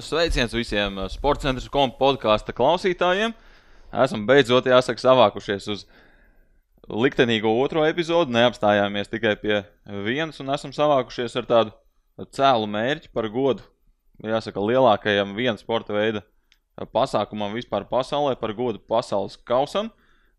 Sveiciens visiem sporta centra kompa podkāstu klausītājiem. Esam beidzot, jāsaka, savākušies uz liktenīgo otro epizodu. Neapstājāmies tikai pie vienas un esam savākušies ar tādu cēlu mērķi par godu. Jāsaka, lielākajam viena sporta veida pasākumam vispār pasaulē, par godu pasaules kausam.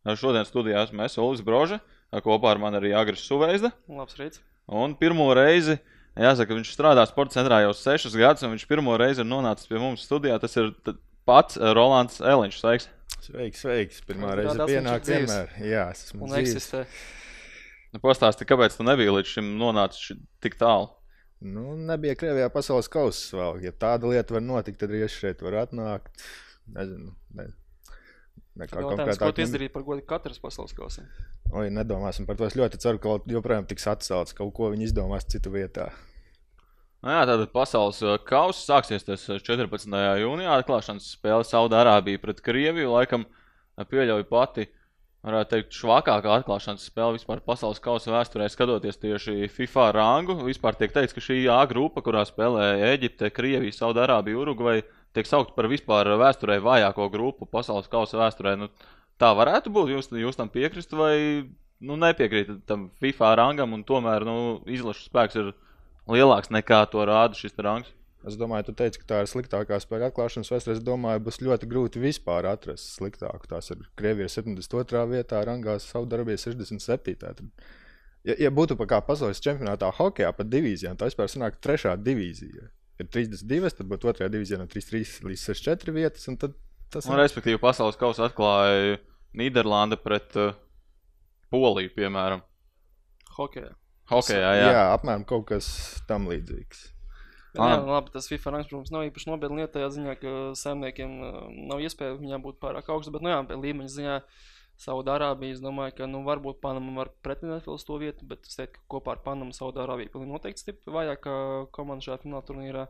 Šodien studijā esmu es, Olis Broža, kopā ar mani arī Agris Suveizda. Labs rīts. Un pirmo reizi Jāsaka, viņš strādā sporta centrā jau sešus gadus, un viņš pirmo reizi ir nonācis pie mums studijā. Tas ir pats Rolands Eliņš. Sveiks! Sveiks, sveiks! Pirmā reize pienāk vienmēr. Jā, es esmu eksistē. Nu, Pastāsti, kāpēc tu nebija līdz šim nonācis tik tālu? Nu, nebija Krievijā pasaules kausa vēl. Ja tāda lieta var notikt, tad arī šeit var atnākt. Nezinu, ne, nekā konkrētāk. Ko tu izdarīji par godu katras pasaules kausam? Oi, nedomāsim par to. Es ļoti ceru, ka joprojām tiks atcelts kaut ko viņi izdomās citu vietā. Nu jā, tātad pasaules kausa sāksies 14. jūnijā. Atklāšanas spēle Saudārābija pret Krieviju. Laikam pieļauju pati, varētu teikt, švakākā atklāšanas spēle vispār pasaules kausa vēsturē, skatoties tieši FIFA rangu. Vispār tiek teikts, ka šī A grupa, kurā spēlē Eģipte, Krievija, Saudārābija, Urugvai, tiek saukt par vispār vēsturē vājāko grupu pasaules kausa vēsturē. Nu, tā varētu būt. Jūs, jūs tam piekristu vai nu, nepiekrītat tam FIFA rangam, un tomēr nu, izlašu spēks ir lielāks nekā to rāda šis rangs. Es domāju, tu teici, ka tā ir sliktākā spēļu atklāšanas vēsture. Es domāju, būs ļoti grūti vispār atrast sliktāku. Tās ir Krievija 72. vietā, rangā Saudarbija 67. Tad, ja, ja būtu kā pasaules čempionātā hokeja pa divīzijām, tad vispār sanāk trešā divīzija. Ir 32, tad būtu otrajā divīzijā no 33 līdz 64 vietas. Tas ir. Respektīvi, pasaules kausa atklāja Nīderlanda pret uh, Poliju, piemēram. Hokeja. Hokejā, jā. jā, apmēram kaut kas tam līdzīgs. Jā, nu, labi, tas FIFA rangs, protams, nav īpaši nopietni lieta tajā ziņā, ka saimniekiem nav iespēja viņām būt pārāk augsta, bet, nu jā, līmeņa ziņā Saudārābija, es domāju, ka, nu, varbūt Panama var pretendēt uz to vietu, bet es teiktu, ka kopā ar Panamu Saudārābiju pilnīgi noteikti stipri vajākā komanda šajā fināla turnīrā.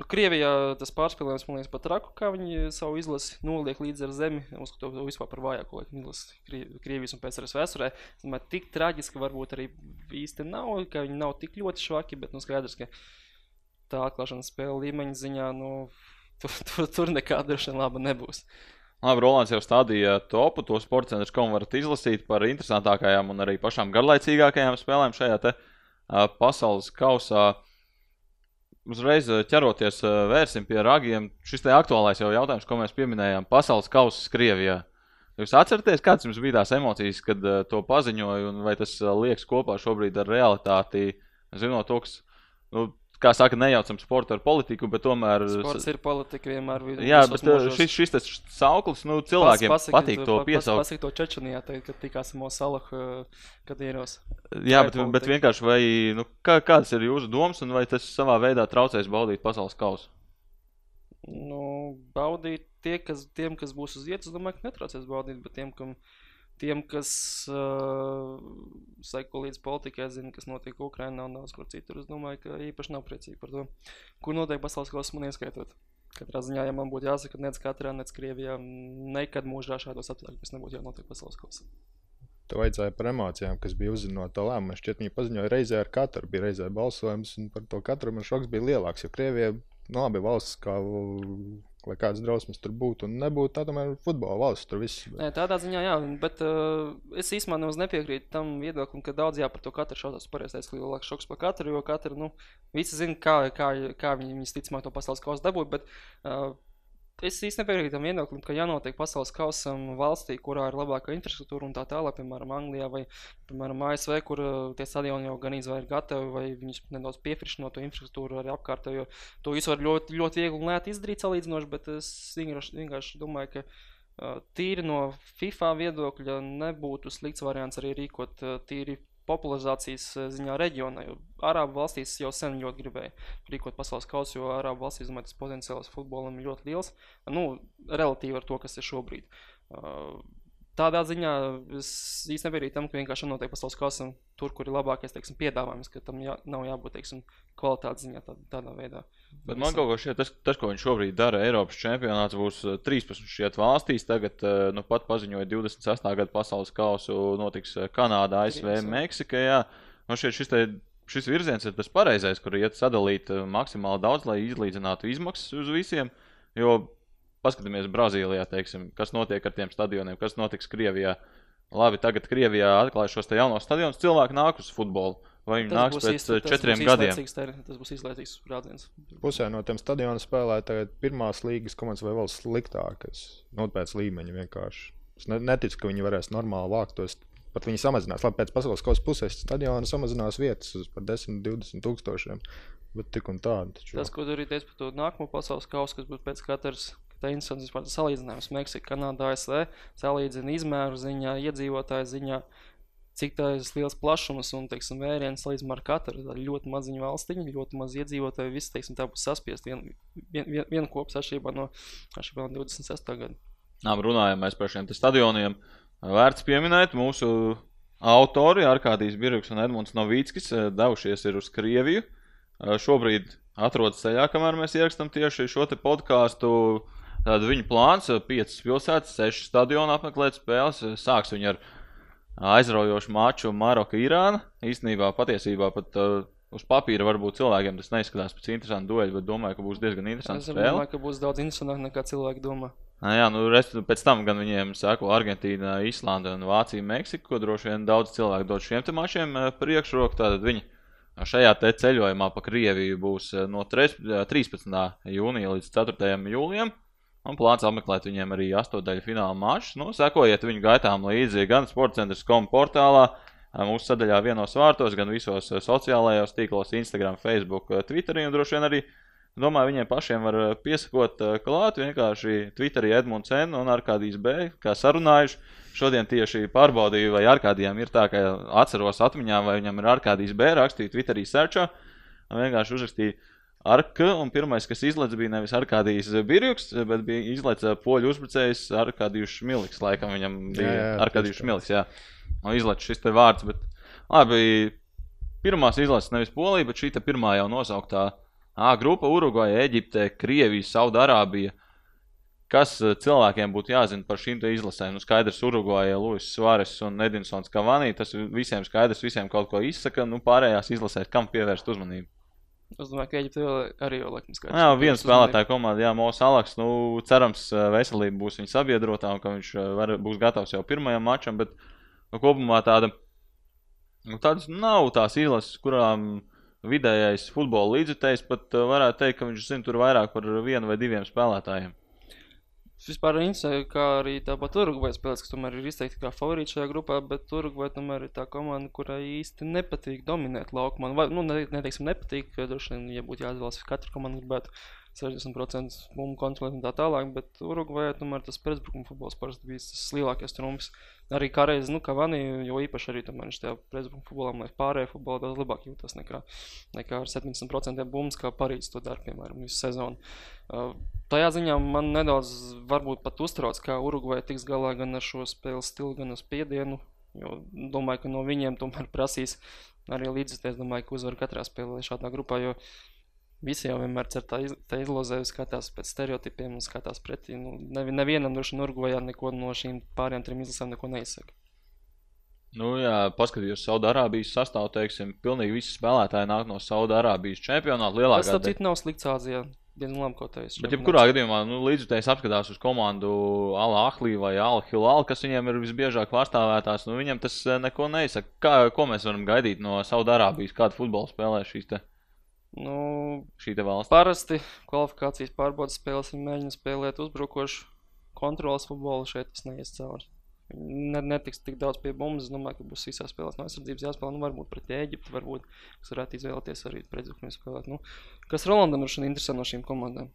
Nu, Krievijā tas pārspēlējums, man liekas, pat raku, kā viņi savu izlasi noliek līdz ar zemi. Uzskatu to vispār par vājāko laikam izlasi Krievijas un PSRS vēsturē. Es domāju, tik traģiski varbūt arī īsti nav, ka viņi nav tik ļoti švaki, bet nu skaidrs, ka tā atklāšanas spēle līmeņa ziņā, nu, tur, tur, tur nekāda droši vien laba nebūs. Labi, Rolands jau stādīja topu, to sporta centrs, ko varat izlasīt par interesantākajām un arī pašām garlaicīgākajām spēlēm šajā te, uh, pasaules kausā. Uh, uzreiz ķeroties, eh, vērsim pie ragiem. Šis te aktuālais jau jautājums, ko mēs pieminējām, pasaules kausa Krievijā. Jūs atceraties, kādas jums bija tās emocijas, kad uh, to paziņoju, un vai tas uh, liekas kopā šobrīd ar realitāti, zinot to, kas, nu, kā saka, nejaucam sportu ar politiku, bet tomēr. Sports ir politika vienmēr. Jā, bet mūžos. šis, šis tas sauklis, nu, cilvēkiem pas, pasaki, patīk to piesaukt. Pasaki to Čečenijā, tad, kad tikāsim Mosalahu gadījumos. Jā, bet, politika. bet vienkārši vai, nu, kā, kādas ir jūsu domas, un vai tas savā veidā traucēs baudīt pasaules kausu? Nu, baudīt tie, kas, tiem, kas būs uz vietas, domāju, ka netraucēs baudīt, bet tiem, kam. Ka tiem, kas uh, seko līdz politikai, zina, kas notiek Ukrajinā un daudz kur citur. Es domāju, ka īpaši nav priecīgi par to, kur notiek pasaules kausa man ieskaitot. Katrā ziņā, ja man būtu jāsaka, nec Katrā, nec Krievijā, nekad mūžā šādos apstākļos nebūtu jānotiek pasaules kausa. Tev vajadzēja par emocijām, kas bija uzzinot to lēmumu. Man šķiet, viņi paziņoja reizē ar katru, bija reizē balsojums, un par to katru man šoks bija lielāks, jo Krievija, nu labi, valsts kā lai kādas drausmas tur būtu un nebūtu. Tā tomēr ir futbola valsts, tur viss. Nē, tādā ziņā, jā, bet uh, es īstenībā nemaz nepiekrītu tam viedoklim, ka daudz jā par to katru šausmas pareizais, ka lielāks šoks par katru, jo katru, nu, visi zina, kā, kā, kā viņi visticamāk to pasaules kausu dabūt, bet uh, Es īstenībā nepiekrītu tam viedoklim, ka jānotiek pasaules kausam valstī, kurā ir labākā infrastruktūra un tā tālāk, piemēram, Anglijā vai, piemēram, ASV, kur uh, tie stadioni jau gan ir gatavi, vai viņus nedaudz piefrišinot to infrastruktūru arī apkārt, jo to visu var ļoti, ļoti viegli un lēti izdarīt salīdzinoši, bet es vienkārši domāju, ka uh, tīri no FIFA viedokļa nebūtu slikts variants arī rīkot uh, tīri popularizācijas eh, ziņā reģionā. Jo Arābu valstīs jau sen ļoti gribēja rīkot pasaules kausu, jo Arābu valstīs domāju, tas potenciāls futbolam ir ļoti liels. Nu, relatīvi ar to, kas ir šobrīd. Uh, tādā ziņā es īstenībā nepiekrītu tam, ka vienkārši notiek pasaules kausam tur, kur ir labākais teiksim, piedāvājums, ka tam jā, nav jābūt teiksim, kvalitātes ziņā tā, tādā veidā. Bet man kaut kā šķiet, tas, tas, ko viņš šobrīd dara, Eiropas čempionāts būs 13 eh, šeit valstīs. Tagad eh, nu, pat paziņoja 28. gada pasaules kausu notiks eh, Kanādā, ASV, Meksikā. Man šķiet, šis šis virziens ir tas pareizais, kur iet sadalīt maksimāli daudz, lai izlīdzinātu izmaksas uz visiem. Jo paskatāmies Brazīlijā, teiksim, kas notiek ar tiem stadioniem, kas notiks Krievijā. Labi, tagad Krievijā atklāja šos jaunos stadionus. Cilvēki nāk uz futbolu. Vai viņi Tas nāks būs pēc īsti- eh, četriem gadiem? Tas būs izlaicīgs brāziens. Pusē no tiem stadioniem spēlē tagad pirmās līgas komandas vai vēl sliktākas. Nu, pēc līmeņa vienkārši. Es ne, neticu, ka viņi varēs normāli vākt tos. Pat viņi samazinās. Labi, pēc pasaules kausa puses stadiona samazinās vietas uz par 10, 20 tūkstošiem. Bet tik un tā. Taču... Tas, ko tu arī teici par to nākamo pasaules kausu, kas būs pēc katras. Ir interesants vispār tas salīdzinājums. Meksika, Kanāda, ASV salīdzina izmēru ziņā, iedzīvotāju ziņā, cik ir liels plašums un, teiksim, vēriens salīdzinājumā ar katru. Tā ir ļoti maziņa valstiņa, ļoti maz iedzīvotāju. Viss, teiksim, tā būs saspiest vien, vien, vien, vienu kopu atšķirībā no, atšķirībā no 26. gada. Nā, runājam mēs par šiem te stadioniem. Vērts pieminēt mūsu autori, Arkādijs Birks un Edmunds Novīckis, eh, devušies ir uz Krieviju. Eh, Šobrīd atrodas ceļā, kamēr mēs ierakstām tieši šo te podkāstu. Tad viņa plāns ir piecas pilsētas, seši stadioni apmeklēt spēles. Sāks viņa ar aizraujošu maču Maroka Irāna. Īstenībā, patiesībā pat uh, uz papīra varbūt cilvēkiem tas neizskatās pēc interesanta dueļa, bet domāju, ka būs diezgan interesanta Es domāju, ka būs daudz interesantāk nekā cilvēki domā. Nā, jā, nu, rest, pēc tam gan viņiem sako Argentīna, Islanda un Vācija, Meksika, ko droši vien daudz cilvēku dod šiem mačiem eh, priekšroku. Tātad viņi šajā ceļojumā pa Krieviju būs eh, no tres- eh, 13. jūnija līdz 4. jūlijam. Un plāns apmeklēt viņiem arī astotdaļu fināla mačus. Nu, sekojiet viņu gaitām līdzi gan sportcentrs.com portālā, eh, mūsu sadaļā vienos vārtos, gan visos eh, sociālajos tīklos, Instagram, Facebook, eh, Twitterī un droši vien arī Domāju, viņiem pašiem var piesakot klāt. Vienkārši Twitterī Edmunds N. un Arkādijs B. kā sarunājuši. Šodien tieši pārbaudīju, vai Arkādijam ir tā, ka atceros atmiņā, vai viņam ir Arkādijs B. rakstīju Twitterī searchā. Vienkārši uzrakstīju Arka, un pirmais, kas izlaiž, bija nevis Arkādijs Birjuks, bet bija izlaiž poļu uzbrucējs Arkādijs Šmiliks. Laikam viņam bija tā. Šmiliks, jā. Un izlaiž šis te vārds, bet labi, pirmās izlases nevis Polija, bet šī pirmā jau nosauktā Ā, grupa Urugvaja, Eģipte, Krievija, Saudārābija. Kas eh, cilvēkiem būtu jāzina par šīm izlasēm? Nu, skaidrs, Urugvaja, Luis Suāres un Edinsons Kavanī. Tas visiem skaidrs, visiem kaut ko izsaka. Nu, pārējās izlasēs, kam pievērst uzmanību? Es domāju, ka Eģipte arī jau laikam skaidrs. Jā, viens spēlētāja komanda, Jā, Mols Alaks. Nu, cerams, eh, veselība būs viņa sabiedrotā un ka viņš eh, var, būs gatavs jau pirmajam mačam. Bet nu, kopumā tāda, nu, tādas nav tās izlases, kurām vidējais futbola līdzekļs pat eh, varētu teikt, ka viņš zina tur vairāk par vienu vai diviem spēlētājiem. Vispār interesē, kā arī tāpat Urugvai spēlēs, kas tomēr ir izteikti kā favorīti šajā grupā, bet Urugvai tomēr ir tā komanda, kurai īsti nepatīk dominēt laukumā. Nu, Vai, nu, ne, neteiksim, nepatīk, jo droši vien, ja būtu jāizvēlas, katra komanda gribētu 60% bumbu kontrolēt un tā tālāk, bet Urugvai tomēr tas pretbrukuma futbols parasti bijis tas lielākais trumps. Arī kā reiz, nu, kā Vanī, jo īpaši arī tomēr viņš tajā pretbrukuma futbolā, liekas, pārējā futbolā daudz labāk jūtas nekā, nekā ar 70% bumbas, kā Parīzes to dara, piemēram, visu sezonu. Uh, Tajā ziņā man nedaudz varbūt pat uztrauc, kā Urugvai tiks galā gan ar šo spēles stilu, gan ar spiedienu. Jo domāju, ka no viņiem tomēr prasīs arī līdzjūties. Domāju, ka uzvar katrā spēlē šādā grupā, jo visi jau vienmēr cer tā, iz, tā izlozē, skatās pēc stereotipiem un skatās pretī. Nu, nevi, nevienam droši vien Urugvajā neko no šīm pārējām trim izlasēm neizsaka. Nu, jā, paskatījos Saudārābijas sastāvā, teiksim, pilnīgi visi spēlētāji nāk no Saudārābijas čempionāta Tas, lielākā starp citu, nav slikts Āzijā. Diezgan labi, ko teicu. Bet, jebkurā gadījumā, nu, līdzjutējs apskatās uz komandu Al-Ahlī vai Al-Hilal, kas viņiem ir visbiežāk pārstāvētās. Nu, viņam tas eh, neko neizsaka. Kā, ko mēs varam gaidīt no Saudārābijas, kādu futbolu spēlē šīs te, Nu, šī valsts? Parasti kvalifikācijas pārbaudas spēles viņi mēģina spēlēt uzbrukošu kontrolas futbolu. Šeit tas neies cauri. Ne, netiks tik daudz pie bumbas. Es domāju, ka būs visās spēlēs no aizsardzības jāspēlē. Nu, varbūt pret Eģipti, varbūt kas varētu izvēlēties arī pretuzbrukuma spēlēt. Nu, kas Rolandam ir šodien interesanti no šīm komandām?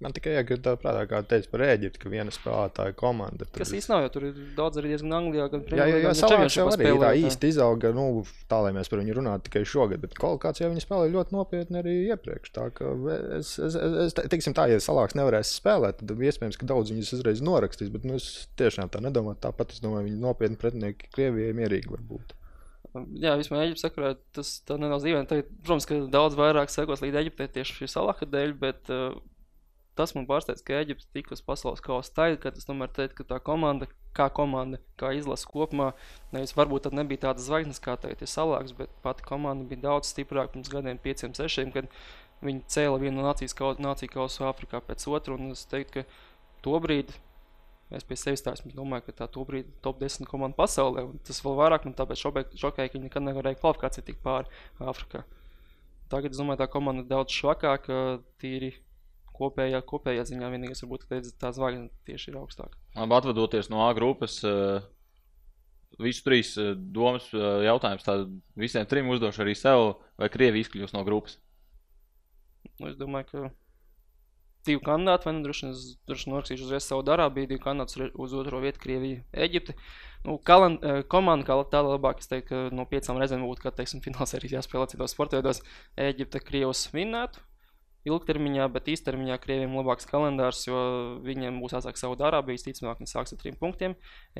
Man tikai iekrita prātā, kā teica par Ēģipti, ka viena spēlētāja komanda. tad Kas īstenībā jo tur ir daudz arī diezgan Anglijā, gan Jā, jā, jā, gan salāks jau arī tā īsti izauga, nu, tā lai mēs par viņu runātu tikai šogad, bet kvalifikācijā viņi spēlēja ļoti nopietni arī iepriekš. Tā kā es, es, es, es te- teiksim tā, ja salāks nevarēs spēlēt, tad iespējams, ka daudz viņus uzreiz norakstīs, bet nu, es tiešām tā nedomāju. Tāpat es domāju, viņi nopietni pretinieki Krievijai mierīgi var būt. Jā, vismaz Eģiptes sakarā tas nedaudz dīvaini. Protams, ka daudz vairāk sekos līdz Eģiptei tieši šī salaka dēļ, bet uh, tas man pārsteidz, ka Eģipte tika uz pasaules kausa tagad, kad es tomēr teicu, ka tā komanda, kā komanda, kā izlase kopumā, nevis varbūt tad nebija tādas zvaigznes kā tagad ir salāks, bet pati komanda bija daudz stiprāka pirms gadiem, pieciem, sešiem, kad viņi cēla vienu nācijas kausu, nāciju kausu Āfrikā pēc otru, un es teiktu, ka to brīdi Es pie sevis tā esmu domāju, ka tā tobrīd top 10 komanda pasaulē, tas vēl vairāk man tāpēc šokēja, ka viņi nekad nevarēja kvalifikāciju tik pāri Āfrikā. Tagad, es domāju, tā komanda ir daudz švakāka, tīri kopējā, kopējā ziņā vienīgais varbūt tā zvaigzne tieši ir augstāka. Labi, atvadoties no A grupas, eh, visu trīs eh, domas eh, jautājums visiem trim uzdošu arī sev, vai Krievi izkļūs no grupas? Nu, es domāju, ka divi kandidāti, vai ne? Droši vien norakstīšu uzreiz savu darābiju, divi kandidāti uz otro vietu - Krievija, Eģipte. Nu, kalend, eh, komanda kā tāda labāk, es teiktu, no piecām reizēm būtu, kā teiksim, finālsērijas jāspēlē citos sportveidos. Eģipte, Krievs vinnētu ilgtermiņā, bet īstermiņā Krieviem labāks kalendārs, jo viņiem būs jāsāk savu darābiju, visticamāk, viņi sāks ar trim punktiem.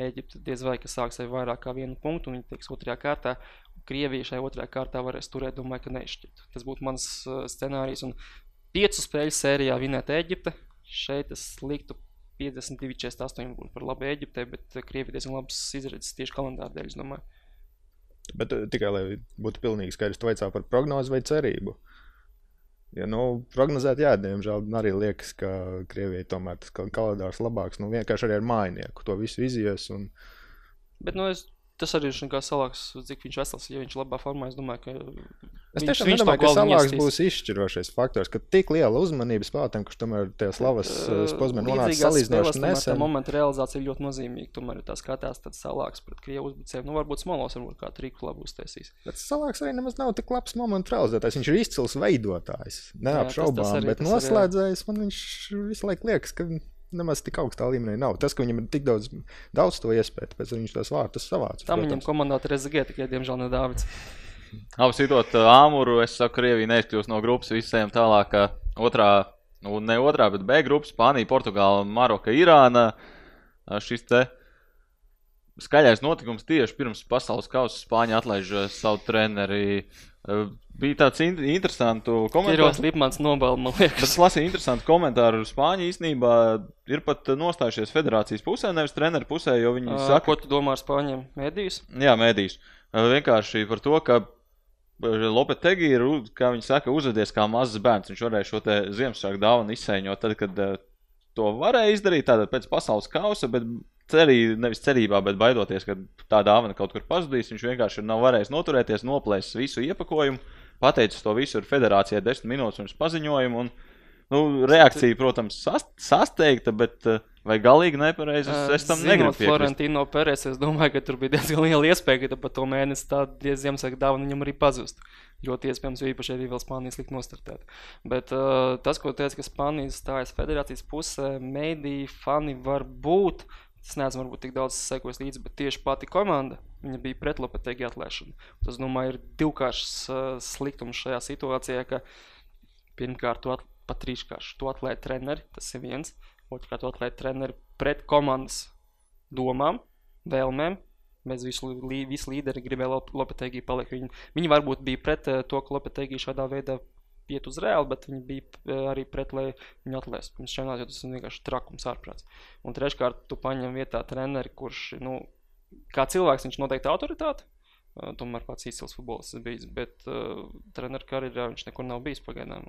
Eģipte diez vai, ka sāks ar vairāk kā vienu punktu, un viņi tiks otrajā kārtā. Krievija šajā otrajā kārtā varēs turēt, domāju, ka neizšķirt. Tas būtu mans scenārijs, un piecu spēļu sērijā vinēt Eģipte. Šeit es liktu 52, 48 būtu par labu Eģiptei, bet Krievija diezgan labs izredzes tieši kalendāra dēļ, es domāju. Bet tikai lai būtu pilnīgi skaidrs, tu vaicā par prognozi vai cerību. Ja, nu, prognozēt, jā, diemžēl arī liekas, ka Krievijai tomēr tas kalendārs labāks. Nu, vienkārši arī ar mājinieku to visu izies. Un... Bet, nu, es Tas arī ir kā salāks, cik viņš vesels. Ja viņš ir labā formā, es domāju, ka es viņš, viņš nedomāju, ka salāks būs izšķirošais faktors. Ka tik liela uzmanība spēlētājiem, kurš tomēr tajā slavas uh, posmē nonāca salīdzinoši nesen. Tā momenta realizācija ļoti nozīmīga. Tomēr ir tā skatās, tad salāks pret Krievu uzbrucējiem. Nu, varbūt smalos, varbūt kā triku labu uztaisīs. Bet salāks arī nemaz nav tik labs momentu realizētājs. Viņš ir izcils veidotājs. Neapšaubām, bet noslēdzējs man viņš visu laiku liekas, ka nemaz tik augstā līmenī nav. Tas, ka viņam ir tik daudz, daudz to iespēju, pēc tam viņš tos vārtus savāca. Tam viņam komandā ir Rezegē, tikai diemžēl nedāvits. Apsitot uh, Āmuru, es saku, Krievija neizkļūst no grupas visiem tālāk. Otrā, nu ne otrā, bet B grupas - Spānija, Portugāla, Maroka, Irāna. Uh, šis te skaļais notikums tieši pirms pasaules kausa Spāņa atlaiž uh, savu treneri Bija tāds in interesants komentārs. Kiros Lipmans nobalda, man liekas. Es lasīju interesantu komentāru. Spāņi īstenībā ir pat nostājušies federācijas pusē, nevis treneru pusē, jo viņi uh, saka... Ko tu domā ar Spāņiem? Mēdījus? Jā, mēdījus. Vienkārši par to, ka Lopetegi ir, kā viņi saka, uzvedies kā mazs bērns. Viņš varēja šo Ziemassvētku dāvanu izsēņot tad, kad to varēja izdarīt, tātad pēc pasaules kausa, bet cerī, nevis cerībā, bet baidoties, ka tā dāvana kaut kur pazudīs. Viņš vienkārši nav varējis noturēties, noplēst visu iepakojumu, pateicis to visu federācijai desmit minūtes pirms paziņojuma. Un, nu, reakcija, protams, sast, sasteigta, bet vai galīgi nepareizi es, es tam negribu. Florentino Pērēs, es domāju, ka tur bija diezgan liela iespēja, ka pa to mēnesi tā Ziemassvētku dāvana viņam arī pazust. Ļoti iespējams, jo īpaši arī vēl Spānijas likt nostartēt. Bet uh, tas, ko teica, ka Spānijas stājas federācijas pusē, mēdī, fani var būt, Es neesmu varbūt tik daudz sekojis līdzi, bet tieši pati komanda bija pret Lopetegi atlēšanu. Tas, domāju, ir divkāršs uh, sliktums šajā situācijā, ka pirmkārt, at, pat trīskārši tu atlēji treneri, tas ir viens. Otrkārt, tu atlēji treneri pret komandas domām, vēlmēm. Mēs visu, lī, visu līderi gribēja Lopetegi palikt. Viņi, viņi varbūt bija pret uh, to, ka Lopetegi šādā veidā iet uz reāli, bet viņi bija eh, arī pret, lai viņu atlaistu pirms čempionāta, jo tas ir vienkārši trakums ārprāts. Un treškārt, tu paņem vietā treneri, kurš, nu, kā cilvēks, viņš noteikti autoritāte. Tomēr pats izcils futbolists bijis, bet uh, treneru karjerā viņš nekur nav bijis pagaidām.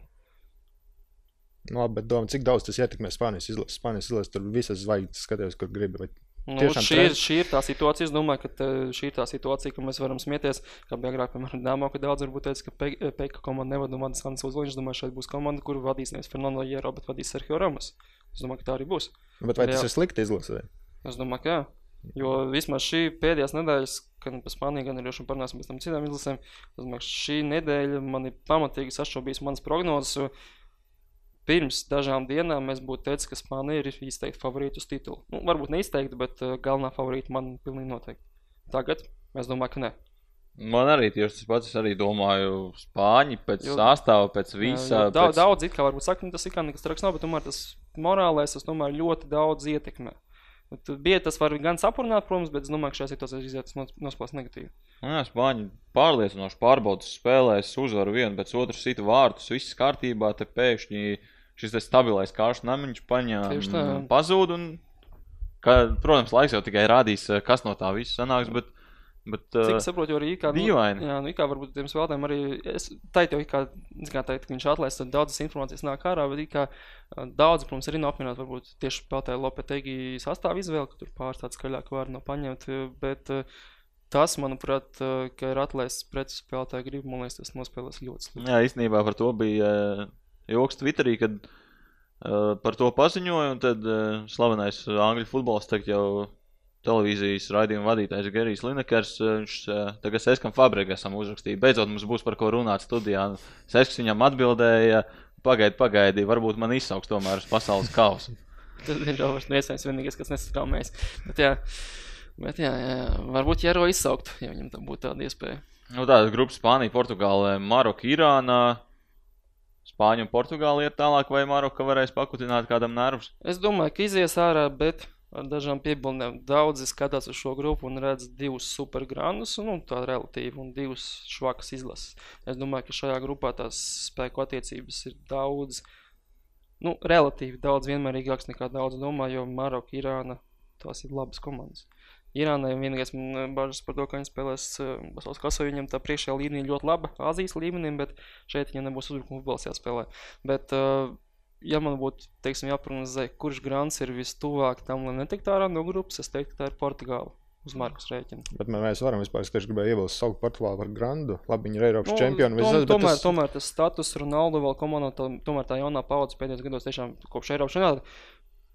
Nu, labi, bet domā, cik daudz tas ietekmē Spānijas izlases? Spānijas izlases tur visas zvaigznes skaties, kur gribi. Vai Nu, šī, ir, šī ir tā situācija. Es domāju, ka šī ir tā situācija, ka mēs varam smieties. Kā bija agrāk, piemēram, Dāmā, ka daudz varbūt teica, ka Pe Peka komanda nevada manas Hans Uzliņš. Es domāju, šeit būs komanda, kur vadīs nevis Fernando Jero, bet vadīs Sergio Ramos. Es domāju, ka tā arī būs. Bet vai tas jā. ir slikti izlasē? Es domāju, ka jā. Jo vismaz šī pēdējās nedēļas, gan par Spāniju, gan arī parunāsim tam citām izlasēm, es domāju, šī nedēļa man ir pamatīgi sašaubījis manas prognozes pirms dažām dienām es būtu teicis, ka Spānija ir izteikti favorīti uz titulu. Nu, varbūt neizteikti, bet uh, galvenā favorīta man pilnīgi noteikti. Tagad es domāju, ka ne. Man arī tieši tas pats. Es arī domāju, Spāņi pēc jo, sastāvā, pēc visā. Jā, daudz, pēc... daudz it kā varbūt saka, nu, tas ir kā nekas traks nav, bet tomēr tas morālais, tas tomēr ļoti daudz ietekmē. Bija tas var gan sapurnāt, protams, bet es domāju, ka šajā situācijā izietas nospēlēs negatīvi. Nu jā, Spāņi pārliecinoši pārbaudas spēlēs, uzvaru vienu pēc otras sita vārtus, viss kārtībā, te pēkšņi šis stabilais kāršu namiņš tā, paņēma, pazūd. Un, ka, protams, laiks jau tikai rādīs, eh, kas no tā viss sanāks, bet, bet Cik eh, es saprotu, arī kā. dīvaini. Jā, nu, kā varbūt tiem spēlētājiem arī. Teicu, jau, kā, kā teikt, viņš tad daudzas informācijas nāk ārā, bet kā ā, daudz, protams, arī apmierināti. Varbūt tieši spēlētāju Lopetegi sastāvu izvēle, ka tur pāris tāds skaļāk var no paņemt. Bet tas, manuprāt, ka ir atlaists pret spēlētāju gribu, man liekas, tas nospēlēs ļoti slikti. Jā, īstenībā par to bija joks Twitterī, kad uh, par to paziņoja, un tad uh, slavenais angļu futbols tagad jau televīzijas raidījuma vadītājs Gerijs Linekers, uh, viņš uh, tagad Seskam Fabregasam uzrakstīja, beidzot mums būs par ko runāt studijā. Sesks viņam atbildēja, pagaidi, pagaidi, varbūt man izsauks tomēr uz pasaules kausu. Tas ir jau vairs neiespējams vienīgais, kas nesatraumēs. Bet, jā, bet jā, jā, varbūt Jero izsaukt, ja viņam tam būtu tāda iespēja. Nu, tāda grupa Spānija, Portugāla, Maroka, Irāna. Spāņu un Portugāla iet tālāk, vai Maroka varēs pakutināt kādam nervus? Es domāju, ka izies ārā, bet ar dažām piebildēm. Daudzi skatās uz šo grupu un redz divus supergrandus, nu, tā relatīvi, un divas švakas izlases. Es domāju, ka šajā grupā tās spēku attiecības ir daudz, nu, relatīvi daudz vienmērīgākas nekā daudz domā, jo Maroka, Irāna, tās ir labas komandas. Irānai vienīgais man eh, bažas par to, ka viņi spēlēs eh, pasaules kasē. Viņam tā priekšējā līnija ļoti laba, Azijas līmenim, bet šeit viņam nebūs uzbrukuma futbols jāspēlē. Bet, eh, ja man būtu, teiksim, jāprognozē, kurš grants ir vistuvāk tam, lai netiktu ārā no grupas, es teiktu, ka tā ir Portugāla uz Markus rēķina. Bet mē- mēs varam vispār, tieši gribēju ievilkt savu Portugālu par grandu. Labi, viņi ir Eiropas nu, čempioni. tom, bet tomēr, tas- tomēr tas status Ronaldo vēl komandā, to- tomēr tā jaunā paudze pēdējos gados tiešām kopš Eiropas čempionāta.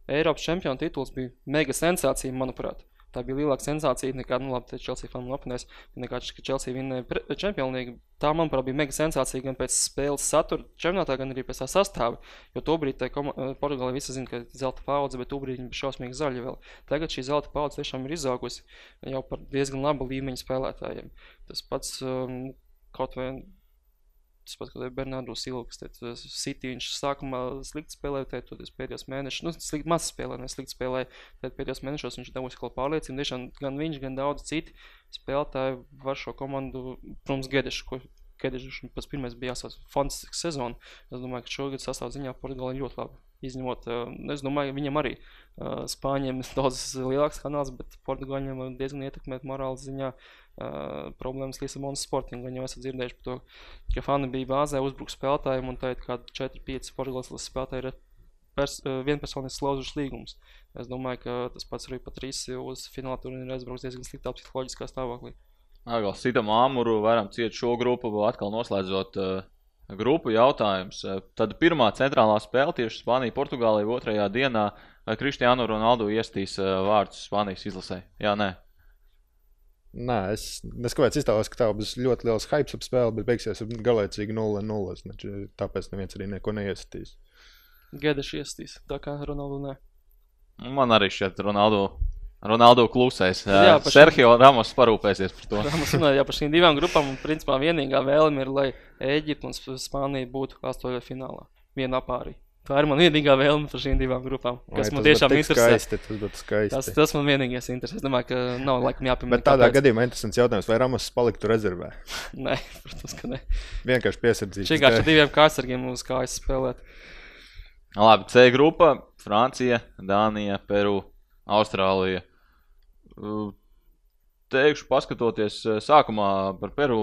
Eiropas čempiona tituls bija mega sensācija, manuprāt. Tā bija lielāka sensācija nekā, nu, labi, Chelsea fanu apnēs, nekā ka Chelsea vinnēja čempionu līgu. Tā, manuprāt, bija mega sensācija gan pēc spēles satura čempionātā, gan arī pēc tā sastāva. Jo tobrīd eh, Portugāla visi zina, ka ir zelta paudze, bet tobrīd viņi bija šausmīgi zaļi vēl. Tagad šī zelta paudze tiešām ir izaugusi jau par diezgan labu līmeņu spēlētājiem. Tas pats um, kaut vai tas pats, kad ir Bernardo Silva, kas teica, City viņš sākumā slikti spēlēja, tad toties pēdējos mēnešos, nu, slikti maz spēlēja, ne slikti spēlēja, tad pēdējos mēnešos viņš dabūs kaut pārliecību, tiešām gan viņš, gan daudz citi spēlētāji var šo komandu, protams, Gedešu, ko Gedešu pats pirmais bija jāsauc fantastiska sezona. Es domāju, ka šogad sastāvziņā Portugāla ļoti labi. Izņemot, uh, es domāju, viņam arī uh, Spāņiem daudz lielāks kanāls, bet Portugāļiem diezgan ietekmēt morāles ziņā uh, problēmas Lisabonas sportingā. Viņi jau esat dzirdējuši par to, ka fani bija bāzē uzbruks spēlētājiem un tagad kādi 4-5 Portugāles spēlētāji ir pers vienpersonisks slaužas līgums. Es domāju, ka tas pats arī Patrīs uz fināla turnīru aizbrauks diezgan sliktā psiholoģiskā stāvoklī. Atkal sitam āmuru, varam ciet šo grupu, atkal noslēdzot uh, grupu jautājums. Uh, tad pirmā centrālā spēle tieši Spānija, Portugālija otrajā dienā. Vai Kristiānu Ronaldu iestīs uh, vārdus Spānijas izlasē? Jā, nē. Nē, es neskatoties iztēlos, ka tā būs ļoti liels hype ap spēli, bet beigsies ar garlaicīgi 0-0. Tāpēc neviens arī neko neiesatīs. Gedeši iestīs, tā kā Ronaldu nē. Man arī šķiet, Ronaldu, Ronaldu klusēs. Jā, Jā, pa šim- Sergio Ramos parūpēsies par to. Mums runāja par šīm divām grupām, un principā vienīgā vēlme ir, lai Eģipte un Sp- Spānija būtu astoņā finālā. Vienā pārī. Tā ir man vienīgā vēlme par šīm divām grupām, kas Vai man tiešām interesē. Skaisti, tas būtu skaisti. Tas, tas man vienīgais interesē. Es domāju, ka nav laikam jāpiemina. Bet tādā kāpēc. gadījumā interesants jautājums, vai Ramos paliktu rezervē. Nē, protams, ka nē. Vienkārši piesardzības. Šī vienkārši ar diviem kārsargiem uz kājas spēlēt. Labi, C grupa - Francija, Dānija, Peru, Austrālija. Teikšu, paskatoties sākumā par Peru,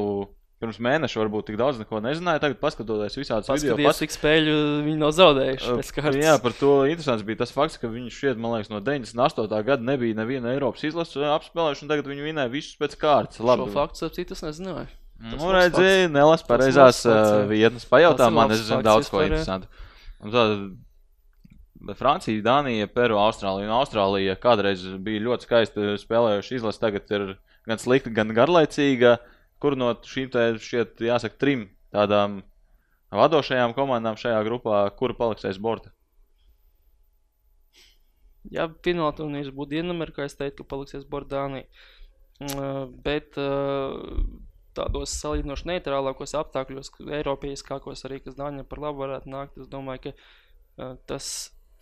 pirms mēneša varbūt tik daudz neko nezināju. Tagad, paskatoties visādus video, Paskaties, cik spēļu viņi nav zaudējuši. Uh. Jā, par to interesants bija tas fakts, ka viņi šeit, man liekas, no 98. gada nebija neviena Eiropas izlases apspēlējuši, un tagad viņi vinēja visus pēc kārtas. Šo Labi, faktu ap citu es nezināju. tas Nu, labs redzi, nelas pareizās uh, vietnes. Pajautā man, es zinu daudz ko interesantu. Francija, Dānija, Peru, Austrālija un Austrālija kādreiz bija ļoti skaisti spēlējuši izlasi. Tagad ir gan slikta, gan garlaicīga. Kur no šīm te, šiet, jāsaka, trim tādām vadošajām komandām šajā grupā, kura paliks aiz borta? Ja finālā turnīrs būtu Dienamerikā, es teiktu, ka paliksies Bordānija. Mm, Bet tādos salīdzinoši neitrālākos apstākļos, Eiropiešu arī, kas Dāņiem par labu varētu nākt, es domāju, ka tas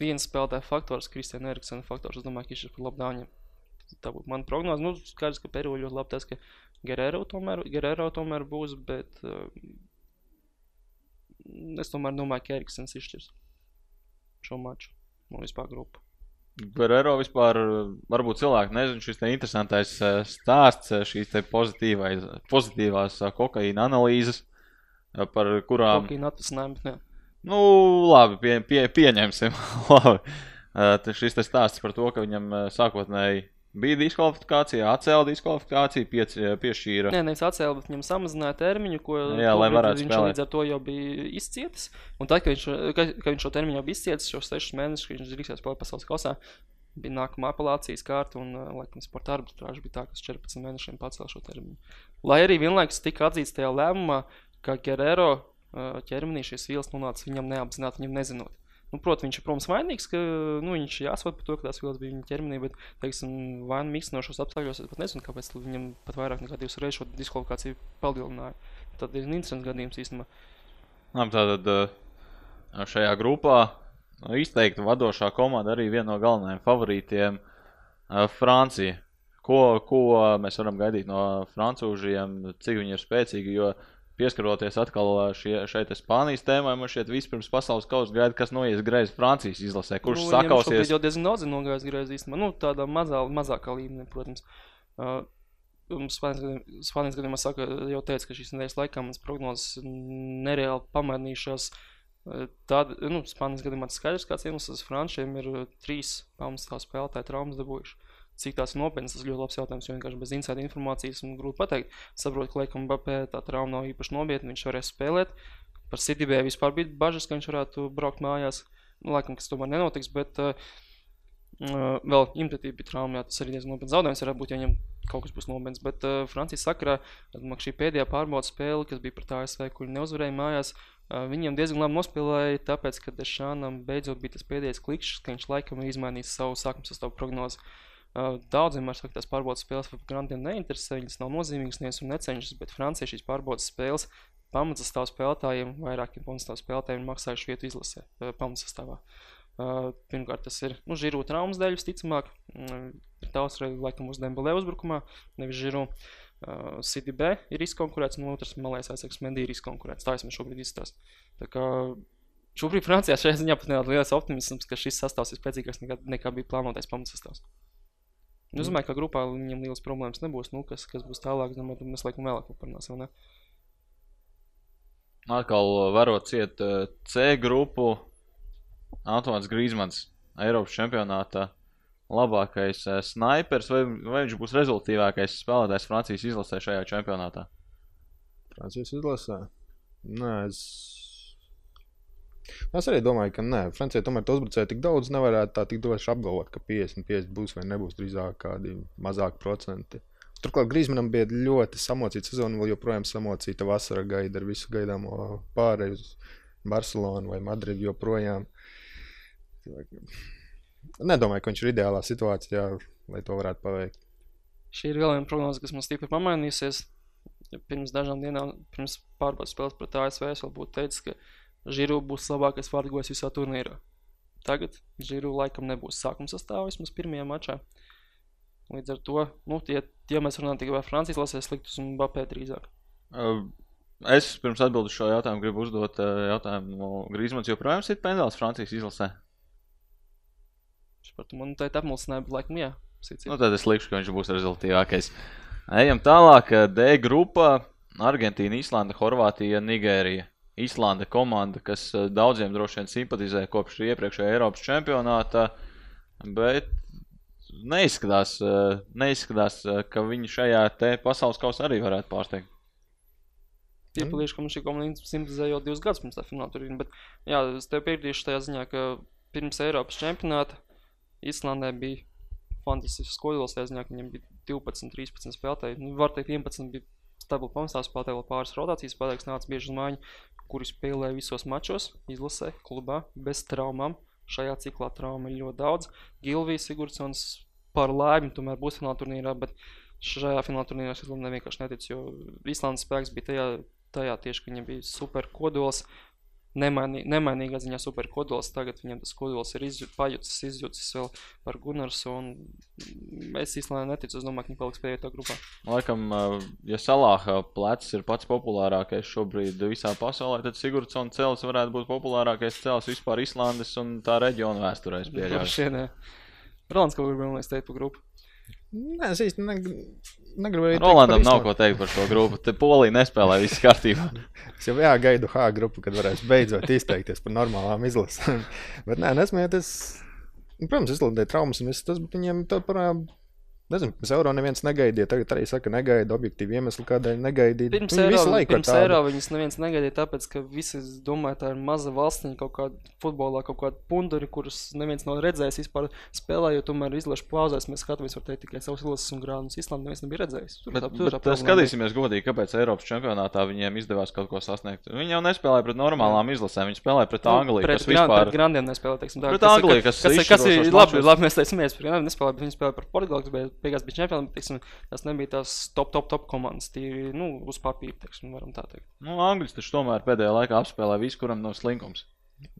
viens spēlētāja faktors, Kristiāna Eriksona faktors, es domāju, ka viņš ir par labu Dāņiem. Tā būtu mana prognoze. Nu, skaidrs, ka Peru ļoti labi tas, ka Gerero tomēr, Gerero tomēr būs, bet uh, es tomēr domāju, ka Eriksons izšķirs. šo maču un vispār grupu. Guerrero vispār, varbūt cilvēki nezina šis te interesantais eh, stāsts, eh, šīs pozitīvās kokaīna analīzes, par kurām, Kokaīna atvasinājumi, bet ne. nu, labi, pie, pie, pieņemsim, labi. Šis stāsts par to, ka viņam sākotnēji bija diskvalifikācija, atcēla diskvalifikāciju, piec, piešķīra. Nē, nevis atcēla, bet viņam samazināja termiņu, ko Jā, lai varētu viņš spēlēt. līdz ar to jau bija izcietis. Un tad, kad viņš, ka, kad viņš šo termiņu jau bija izcietis, šos sešus mēnešus, kad viņš drīkstēja spēlēt pasaules kausā, bija nākamā apelācijas kārta, un, uh, laikam, sporta arbitrāža bija tā, kas 14 mēnešiem pacēla šo termiņu. Lai arī vienlaikus tika atzīts tajā lēmumā, ka Guerrero uh, ķermenī šīs vielas nonāca viņam neapzināti, viņam nezinot. Nu, Protams, viņš ir, protams, vainīgs, ka nu, viņš ir jāsaka par to, ka tās vielas bija viņa ķermenī, bet, teiksim, vainu mīkstinošos apstākļos es pat nezinu, kāpēc viņam pat vairāk nekā divas reizes šo diskvalifikāciju palielināja. Tad ir interesants gadījums īstenībā. Labi, tātad šajā grupā izteikti vadošā komanda arī viena no galvenajiem favorītiem Francija. Ko, ko mēs varam gaidīt no francūžiem, cik viņi ir spēcīgi, jo pieskaroties atkal šie, šeit Spānijas tēmai, man šķiet vispirms pasaules kausa gaida, kas noies greizi Francijas izlasē, kurš nu, sakausies. jau diezgan daudz nogājis greizi īstenībā. Nu, tādā mazā, mazākā līmenī, protams. Uh, Spānijas gadījumā- saka, jau teica, ka šīs nedēļas laikā manas prognozes nereāli pamainījušās. Uh, Tad, nu, Spānijas gadījumā tas skaidrs, kāds iemesls Frančiem ir uh, trīs pamatstāv spēlētāji traumas dabūjuši. Cik tās nopietnas, tas ļoti labs jautājums, jo vienkārši bez inside informācijas man grūti pateikt. Saprotu, ka Laikam Bapē tā trauma nav īpaši nopietna, viņš varēs spēlēt. Par Citybē vispār bija bažas, ka viņš varētu braukt mājās. Nu, laikam, kas tomēr nenotiks, bet uh, vēl imitatīvi bija trauma, jā, tas arī diezgan nopietns zaudējums varētu būt, ja viņam kaut kas būs nopietns. Bet uh, Francijas sakarā, man šī pēdējā pārbaudas spēle, kas bija pret ASV, kur viņi neuzvarēja mājās, uh, viņiem diezgan labi nospēlēja, tāpēc, ka Dešānam beidzot bija tas pēdējais klikšķis, ka viņš laikam ir izmainījis savu sākuma sastāvu prognozi. Uh, Daudziem ar saka, tās pārbaudas spēles par grantiem neinteresē, viņas nav nozīmīgas, neviens un necenšas, bet Francija šīs pārbaudas spēles pamatsastāv spēlētājiem, vairākiem pamatsastāv spēlētājiem ir maksājuši vietu izlasē, pamatsastāvā. Pirmkārt, tas ir nu, Žiru traumas dēļ, visticamāk. Mm, Daudz laikam uz Dembelē uzbrukumā, nevis Žiru. Uh, CDB ir izkonkurēts, un otrs malais aizsargs Mendy ir izkonkurēts. Tā vismaz šobrīd izstāsta. Tā kā šobrīd Francijā šajā ziņā pat nedaudz liels optimisms, ka šis sastāvs ir spēcīgāks nekā, nekā bija plānotais pamatsastāvs. Nu, Es domāju, ka grupā viņam liels problēmas nebūs. Nu, kas, kas būs tālāk, domāju, tad mēs laikam vēlāk parunāsim. Atkal varot ciet eh, C grupu. Antons Grīsmans, Eiropas čempionātā labākais eh, snipers, vai, vai viņš būs rezultātīvākais spēlētājs Francijas izlasē šajā čempionātā? Francijas izlasē. Nē, es. Es arī domāju, ka nē, Francijai tomēr to uzbrucēju tik daudz nevarētu tā tik droši apgalvot, ka 50, 50 būs vai nebūs drīzāk kādi mazāki procenti. Turklāt Grīsmanam bija ļoti samocīta sezona, vēl joprojām samocīta vasara gaida ar visu gaidāmo pārēju uz Barcelonu vai Madridu joprojām. Nedomāju, ka viņš ir ideālā situācijā, lai to varētu paveikt. Šī ir vēl viena prognoze, kas man stipri pamainīsies. Pirms dažām dienām, pirms pārbaudas spēles pret ASV, es vēl būtu teicis, ka Žiru būs labākais vārdgojs visā turnīrā. Tagad Žiru laikam nebūs sākuma sastāvā vismaz pirmajā mačā. Līdz ar to, nu, tie, tie mēs runājam tikai par Francijas lasē sliktus un Bapē drīzāk. Es pirms atbildēšu šo jautājumu, gribu uzdot jautājumu. Grīsmans joprojām ir pendels Francijas izlasē. Par to man teikt apmulsināja, bet laikam jā. Sits Nu, ir. tad es likšu, ka viņš būs rezultātīvākais. Ejam tālāk. D grupa - Argentīna, Islanda, Horvātija, Nigērija. Islanda komanda, kas eh, daudziem droši vien simpatizē kopš iepriekšējā Eiropas čempionāta, bet neizskatās, eh, neizskatās, eh, ka viņi šajā pasaules kausā arī varētu pārsteigt. Piepildīšu, ka man šī komanda simpatizē jau divus gadus pirms tā fināla turīna, bet jā, es tev piekritīšu tajā ziņā, ka pirms Eiropas čempionāta Islandē bija fantastisks kodols, tajā ziņā, ka viņiem bija 12, 13 spēlētāji, nu, var teikt 11 bija stabili pamestā spēlētāji, vēl pāris rotācijas spēlētājs nāca bieži uz mājiņu, kuri spēlēja visos mačos, izlasē, klubā, bez traumām. Šajā ciklā trauma ir ļoti daudz. Gilvijas Sigurdsons par laimi tomēr būs fināla turnīrā, bet šajā fināla turnīrā es vienkārši neticu, jo Islandes spēks bija tajā, tajā tieši, ka viņiem bija super kodols. Nemainī, nemainīgā ziņā super kodols. Tagad viņam tas kodols ir izjūts, pajūts, izjūts vēl par Gunarsu. Es īstenībā neticu, es domāju, ka viņi paliks pēdējā grupā. Laikam, uh, ja Salāha plecs ir pats populārākais šobrīd visā pasaulē, tad Sigurdsons cels varētu būt populārākais cels vispār Islandes un tā reģiona vēsturē. es pieļauju. Droši vien, jā. Rolands kaut kur vēl teikt par grupu. Nē, es īsti neg negribēju. teikt Rolandam par nav ko teikt par šo grupu. Te Polija nespēlē viss kārtībā. Es jau jā, gaidu H grupu, kad varēs beidzot izteikties par normālām izlasēm. Bet nē, nesmieties. Protams, Islandē traumas un viss tas, bet viņiem tā parā. Nezinu, pirms eiro neviens negaidīja. Tagad arī saka, negaida objektīvi iemesli, kādēļ negaidīja. Pirms Viņi eiro, pirms eiro viņas neviens negaidīja, tāpēc, ka visi domāja, tā ir maza valstiņa kaut kāda futbolā, kaut kāda punduri, kurus neviens nav redzējis vispār spēlē, jo tomēr izlašu pauzēs mēs skatāmies, var teikt, tikai savus izlases un grāmatus. Islandu neviens nebija redzējis. Tur Bet, tā- tur bet skatīsimies godīgi, kāpēc Eiropas čempionātā viņiem izdevās kaut ko sasniegt. Viņi jau nespēlēja pret normālām izlasēm, viņi spēlēja pret Angliju. Nu, Pret, kas gran, vispār... pret Grandiem nespēlē, teiksim, tā. Pret kas ir- Angliju, kas kas, ir- kas ir labi, labi, mēs teicamies, pret Grandiem nespēlē, bet viņi spēlē par Portugāli, kas bija beigās bija čempioni, bet, teiksim, tas nebija tās top, top, top komandas, tīri, nu, uz papīra, teiksim, varam tā teikt. Nu, Angļus taču tomēr pēdējā laikā apspēlē visu, kuram nav slinkums.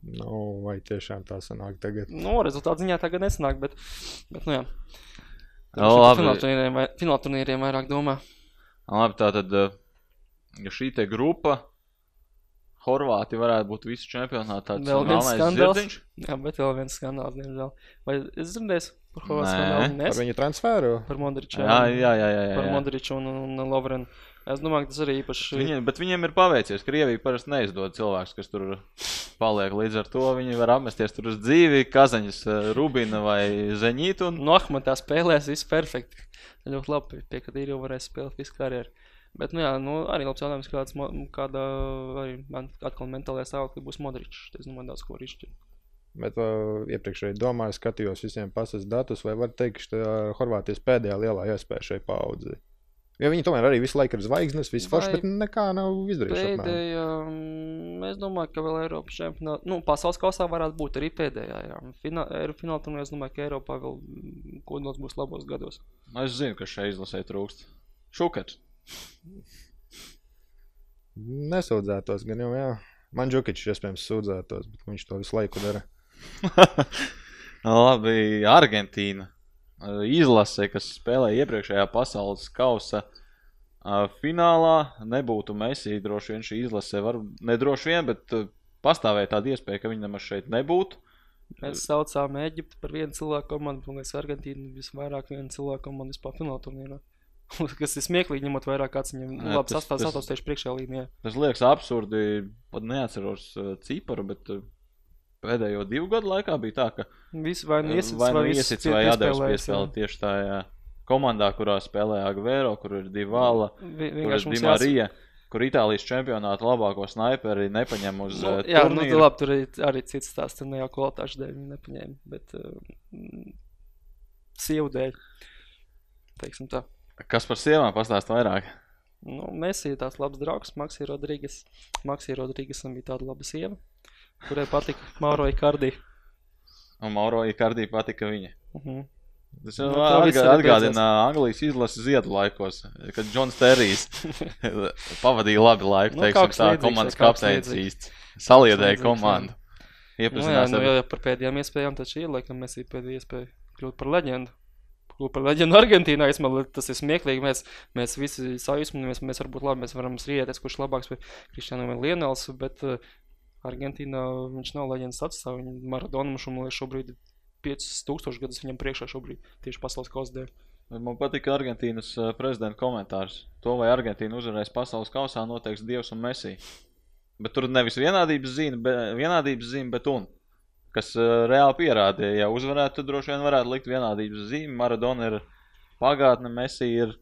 Nu, vai tiešām tā sanāk tagad? Nu, rezultātu ziņā tagad nesanāk, bet, bet nu jā. Jā, labi. Fināla turnīriem, vai, fināla turnīriem vairāk domā. Labi, tā tad, eh, šī te grupa, Horvāti varētu būt visu čempionātā, Vēl viens skandāls. zirdziņš. Jā, bet vēl viens skandāls, diemžēl. Vai es dzirdēju par skandālu? Par viņu transferu? Par Modriču. Jā, jā, jā, jā, Par jā. Modriču un, un, un Lovrenu. Es domāju, ka tas arī īpaši. Viņiem, bet viņiem ir paveicies. Krievija parasti neizdod cilvēks, kas tur paliek. Līdz ar to viņi var apmesties tur uz dzīvi, Kazaņas, eh, Rubina vai Zeņītu. Un... No Ahmetā spēlēs viss perfekti. Ļoti labi, pie kad ir jau varēs spēlēt visu karjeru. Bet, nu jā, nu, arī labs jautājums, kāds, kāda arī man atkal mentālajā stāvoklī būs Modričs. Es domāju, daudz ko var izšķirt. Bet uh, iepriekšēji domāju, skatījos visiem pasas datus, vai var teikt, ka ir Horvātijas pēdējā lielā iespēja šai paudzei. Jo viņi tomēr arī visu laiku ir zvaigznes, visu forši, bet nekā nav izdarījuši. apmēram. Pēdējā, mm, es domāju, ka vēl Eiropas čempionātā, nu, pasaules kausā varētu būt arī pēdējā. Jā. Finālā turnīrā es domāju, ka Eiropā vēl mm, kodols būs labos gados. Nu, Es zinu, ka šeit izlasē trūkst. Šukets. Nesūdzētos, gan jau, jā. Man Džukičs iespējams sūdzētos, bet viņš to visu laiku dara. Labi, Argentīna. Eh, Izlase, kas spēlēja iepriekšējā pasaules kausa eh, finālā, nebūtu Messi. Droši vien šī izlase var, nedroši vien, bet eh, pastāvēja tāda iespēja, ka viņi nemaz šeit nebūtu. Mēs saucām Eģipti par vienu cilvēku komandu, un mēs Argentīnu visvairāk vienu cilvēku komandu vispār fināla turnīrā. Kas ir smieklīgi, ņemot vērā, kāds viņam labi tas- sastāvs tieši priekšējā līnijā. Tas liekas absurdi. Pat neatceros ciparu, bet pēdējo divu gadu laikā bija tā, ka Visi vai nu iesits, vai, nu viss iesits, pie- vai Adams piespēlējis, jā. piespēlē tieši tajā komandā, kurā spēlē Agvēro, kur ir Divala, kur ir Dimarija, kur Itālijas čempionāta labāko snaiperi nepaņem uz Nu, uh, jā, nu, turnīru. tā labi, tur arī, arī cits stāsts, tur ne jau kvalitāšu dēļ viņi nepaņēma, bet uh, sievu dēļ, teiksim tā. Kas par sievām pastāst vairāk? Nu, mēs ir tās labs draugs, Maksija Rodrīgas. Maksija Rodrīgasam bija tāda laba sieva, kurai patika Mauro Ikardi. Un Mauro Ikardī patika viņa. Uh -huh. Tas Nu, jau arī atgādina Anglijas izlases ziedu laikos, kad Džons Terijs pavadīja labi laiku, Nu, teiksim tā, komandas kapteinis īsti. Saliedēja komandu. Nu, jā, nu, ar ja par pēdējām iespējām, šī ir, laikam, mēs ir pēdējā iespēja kļūt par leģendu. Kļūt par leģendu Argentīnā, es man liekas, tas ir smieklīgi. Mēs, mēs visi sajūsmamies, mēs varam būt labi, mēs varam strīdēties, kurš labāks vai Kristiānam vai Lienels, bet uh, Argentīnā viņš nav leģendas atstāv. Viņa Maradona mums šobrīd ir 5000 gadus viņam priekšā šobrīd tieši pasaules kausa dēļ. Man patika Argentīnas eh, prezidenta komentārs. To, vai Argentīna uzvarēs pasaules kausā, noteiks Dievs un Messi. Bet tur nevis vienādības zīme, bet, vienādības zīme, bet un. Kas uh, reāli pierādīja, ja uzvarētu, tad droši vien varētu likt vienādības zīmi. Maradona ir pagātne, Messi ir.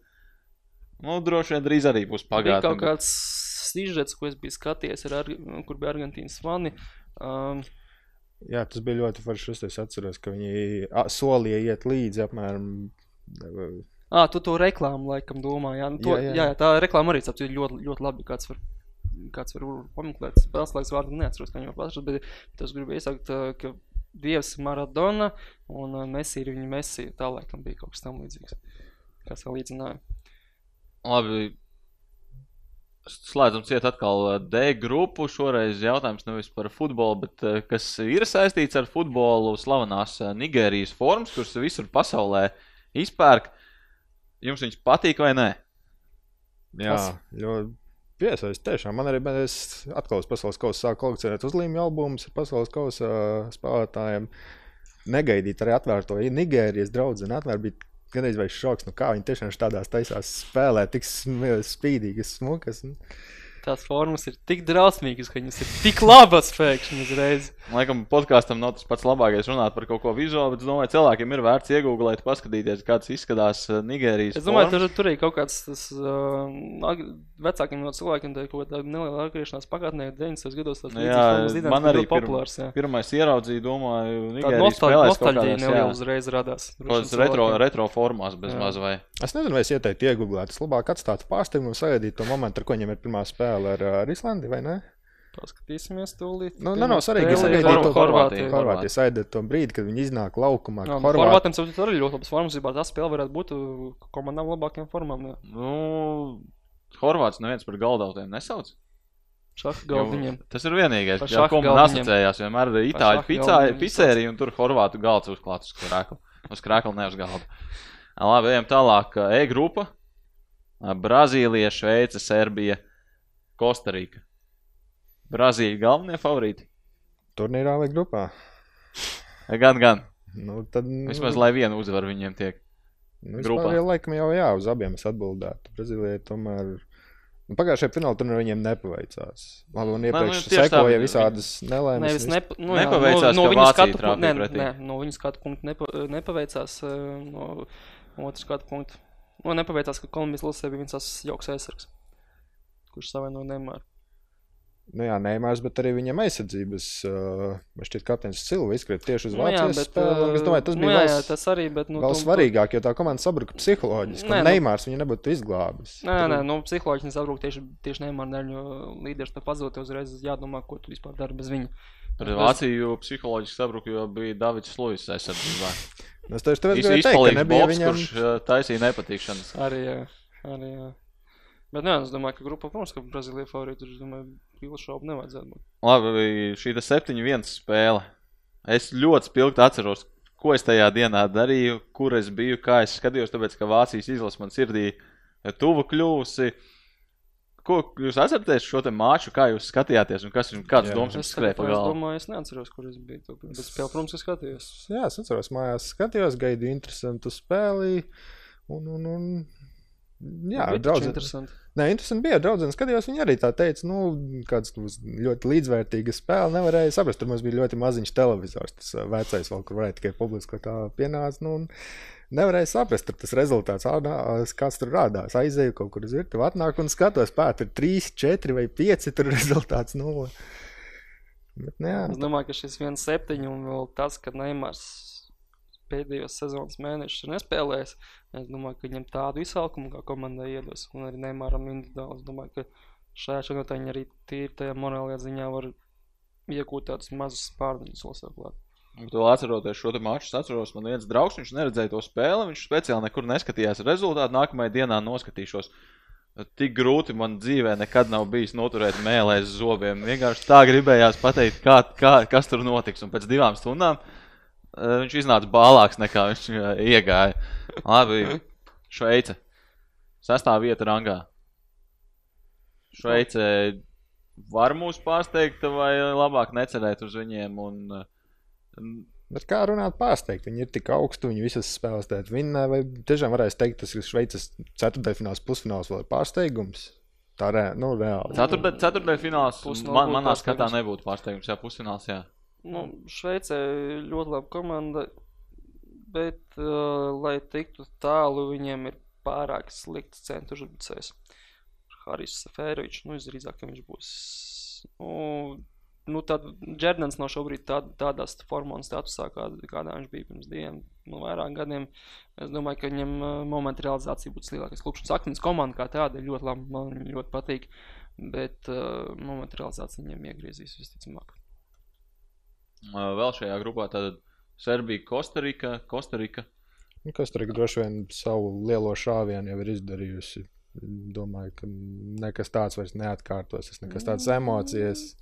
Nu, droši vien drīz arī būs Bija pagātne. kaut bet- kāds sižets, ko es biju skatījies, ar, kur bija Argentīnas fani. Um, Jā, tas bija ļoti forši. Es atceros, ka viņi a, solīja iet līdzi apmēram. Ah, tu to reklāmu laikam domā. Jā, nu, to, jā, Jā, jā. jā. tā reklāma arī sapcīt, ļoti, ļoti labi. Kāds var, kāds var pameklēt. Spēles laiks vārdu neatceros, kā viņu pašas, bet tas gribu iesakt, ā, ka Dievs ir Maradona un Messi ir viņa Messi. Tā laikam bija kaut kas tam līdzīgs. Kas vēl līdzināja. Labi. Slēdzam ciet atkal uh, D grupu. Šoreiz jautājums nevis par futbolu, bet uh, kas ir saistīts ar futbolu. Slavenās uh, Nigērijas formas, kuras visur pasaulē izpērk. Jums viņas patīk vai nē? Jā, ļoti piesaistīt. Tiešām man arī es atkal uz pasaules kausa sāku kolekcionēt uzlīmju albumus ar pasaules kausa spēlētājiem. Negaidīt arī atvērto Nigērijas draugu. Atvērt bija gan arī šoks, nu kā viņi tiešām tādās taisās spēlē, tik spīdīgas, smukas. Un... Tās formas ir tik drausmīgas, ka viņas ir tik labas pēkšņi uzreiz. Laikam, podkāstam nav tas pats labākais runāt par kaut ko vizuālu, bet es domāju, cilvēkiem ir vērts iegūglēt, paskatīties, kāds izskatās uh, Nigērijas. Es domāju, tur, tur ir kaut kāds tas, uh, vecākiem no cilvēkiem, tā ir kaut kāda neliela atgriešanās pagātnē, 90. gados. Tas jā, līdzīgs, man arī populārs. Jā. Pirmais ieraudzīju, domāju, Nigērijas spēlēs kaut kādā neliela uzreiz radās. Kaut retro, retro formās bez jā. maz vai. Es nezinu, vai es ieteiktu iegooglēt. Es labāk atstātu pārsteigumu un sagaidītu to momentu, ar ko viņiem ir pirmā spēle ar, ar Islandi, vai ne? Paskatīsimies, tūlīt. Nu, nav, nav svarīgi, ka sagaidīt to Horvātiju. Horvātiju sagaidīt to brīdi, kad viņi iznāk laukumā. Jā, Horvāt... Horvātiem savukārt arī ļoti labas formas, ja tā spēle varētu būt komandām labākiem formām. Jā. Nu, Horvāts neviens par galdautiem nesauc. Galdiņiem. Tas ir vienīgais, kas man asociējās. Vienmēr ir itāļu pizzērija un tur horvātu galds uzklāts uz krēkla. Uz krēkla, ne uz galda. Labi, ejam tālāk. E grupa. Brazīlija, Šveice, Serbija, Kostarika. Brazīlija galvenie favorīti. Turnīrā vai grupā? Gan, gan. Nu, tad, nu, Vismaz, lai vienu uzvaru viņiem tiek. Nu, grupā. Jau laikam jau jā, uz abiem es atbildētu. Brazīlijai tomēr. Nu, Pagājušajā finālā tur viņiem nepaveicās. Labi, un iepriekš nu, sekoja tā, visādas nelaimes. Nevis nepa, nu, jā, nepaveicās, no, no viņas skatu punktu, ne, ne, no viņas skatu punktu nepa, nepaveicās. No, otrs skatu punktu. Nu, nepaveicās, ka Kolumbijas lasē bija viens tas jauks aizsargs, kurš savainoja Neimāru. Nu jā, Neimārs, bet arī viņam aizsardzības, uh, šķiet, kapteinis Silva izkrīt tieši uz nu, Vācijas nu, spēli. Es domāju, tas nu, bija jā, vēl, jā, tas arī, bet, nu, vēl tu, svarīgāk, jo tā komanda sabruka psiholoģiski. Nē, Neimārs nu, viņu nebūtu izglābis. Nē, nē, nu, psiholoģiski sabruka tieši, tieši Neimāra dēļ, jo līderis tā pazūd, uzreiz jādomā, ko tu vispār dari bez viņa. Par Vāciju psiholoģiski sabruka, jo bija Davids Luis aizsardzībā. Es tieši tāpēc gribēju teikt, ka nebija Bobs, viņam... kurš taisīja nepatīkšanas. Arī, jā, arī, jā. Bet, jā, es domāju, ka grupā, protams, ka Brazīlija favorīti, es domāju, Pīla šaubu nevajadzētu būt. Labi, šī 7-1 spēle. Es ļoti spilgti atceros, ko es tajā dienā darīju, kur es biju, kā es skatījos, tāpēc, ka Vācijas izlase man sirdī tuvu kļūsi. Ko jūs atceraties šo te māču, kā jūs skatījāties un kas, kādas domas jums skrēja pa galvu? Es domāju, es neatceros, kur es biju. To, bet spēle, protams, ka skatījos. Jā, es atceros mājās, skatījos, gaidīju interesantu spēli. Un, un, un Jā, daudz interesanti. Nē, interesanti bija. Draudzene skatījās, viņa arī tā teica, nu, kāds ļoti līdzvērtīga spēle. Nevarēja saprast, tur mums bija ļoti maziņš televizors. Tas vecais vēl, kur varēja tikai publiski tā pienāca. Nu, nevarēja saprast, tur tas rezultāts, kāds tur rādās. Aizēju kaut kur uz virtuvi, atnāk un skatos, pēt, tur 3, 4 vai 5 tur rezultāts 0. Bet, nu, jā, es domāju, ka šis 1-7 un vēl tas, ka Neimars pēdējos sezonas mēnešus ir nespēlējis. Es domāju, ka viņam tādu izsalkumu kā komandai iedos, un arī Neimāram individuāli. Es domāju, ka šajā čempionātā viņi arī tīri tajā morālajā ziņā var iegūt tādus mazus spārniņus lasāklāt. Tu atceroties šo maču, es atceros, man viens draugs, viņš neredzēja to spēli, viņš speciāli nekur neskatījās rezultātu, nākamajā dienā noskatīšos. Tik grūti man dzīvē nekad nav bijis noturēt mēlēs zobiem. Vienkārši tā gribējās pateikt, kā, kā, kas tur notiks. Un pēc divām stundām Eh, viņš iznāca bālāks nekā viņš eh, iegāja. Labi, Šveice. Sestā vieta rangā. Šveice var mūs pārsteigt, vai labāk necerēt uz viņiem. Un, eh, Bet kā runāt pārsteigt? Viņi ir tik augstu, viņi visas spēles tēt vinnē, vai tiešām varēs teikt, tas ir Šveices ceturtdaļfināls, pusfināls vai pārsteigums? Tā re, nu, reāli. Ceturtdaļfināls man, manā skatā nebūtu pārsteigums, jā, pusfināls, jā. Nu, Šveicē ļoti laba komanda, bet, uh, lai tiktu tālu, viņiem ir pārāk slikts centru uzbrucējs. Harijs Sefērovičs, nu, visdrīzāk, viņš būs. Nu, nu tad Džerdans nav šobrīd tā, tādās formā un statusā, kā, kādā viņš bija pirms diviem, nu, vairāk gadiem. Es domāju, ka viņam uh, momenta realizācija būtu lielākais. Klubšanas akmens komanda kā tāda ļoti labi, man ļoti patīk, bet uh, momenta realizācija viņam iegriezīs visticamāk. Vēl šajā grupā tad Serbija, Kostarika. Kostarika. Kostarika droši vien savu lielo šāvienu jau ir izdarījusi. Domāju, ka nekas tāds vairs neatkārtosies, nekas tāds emocijas.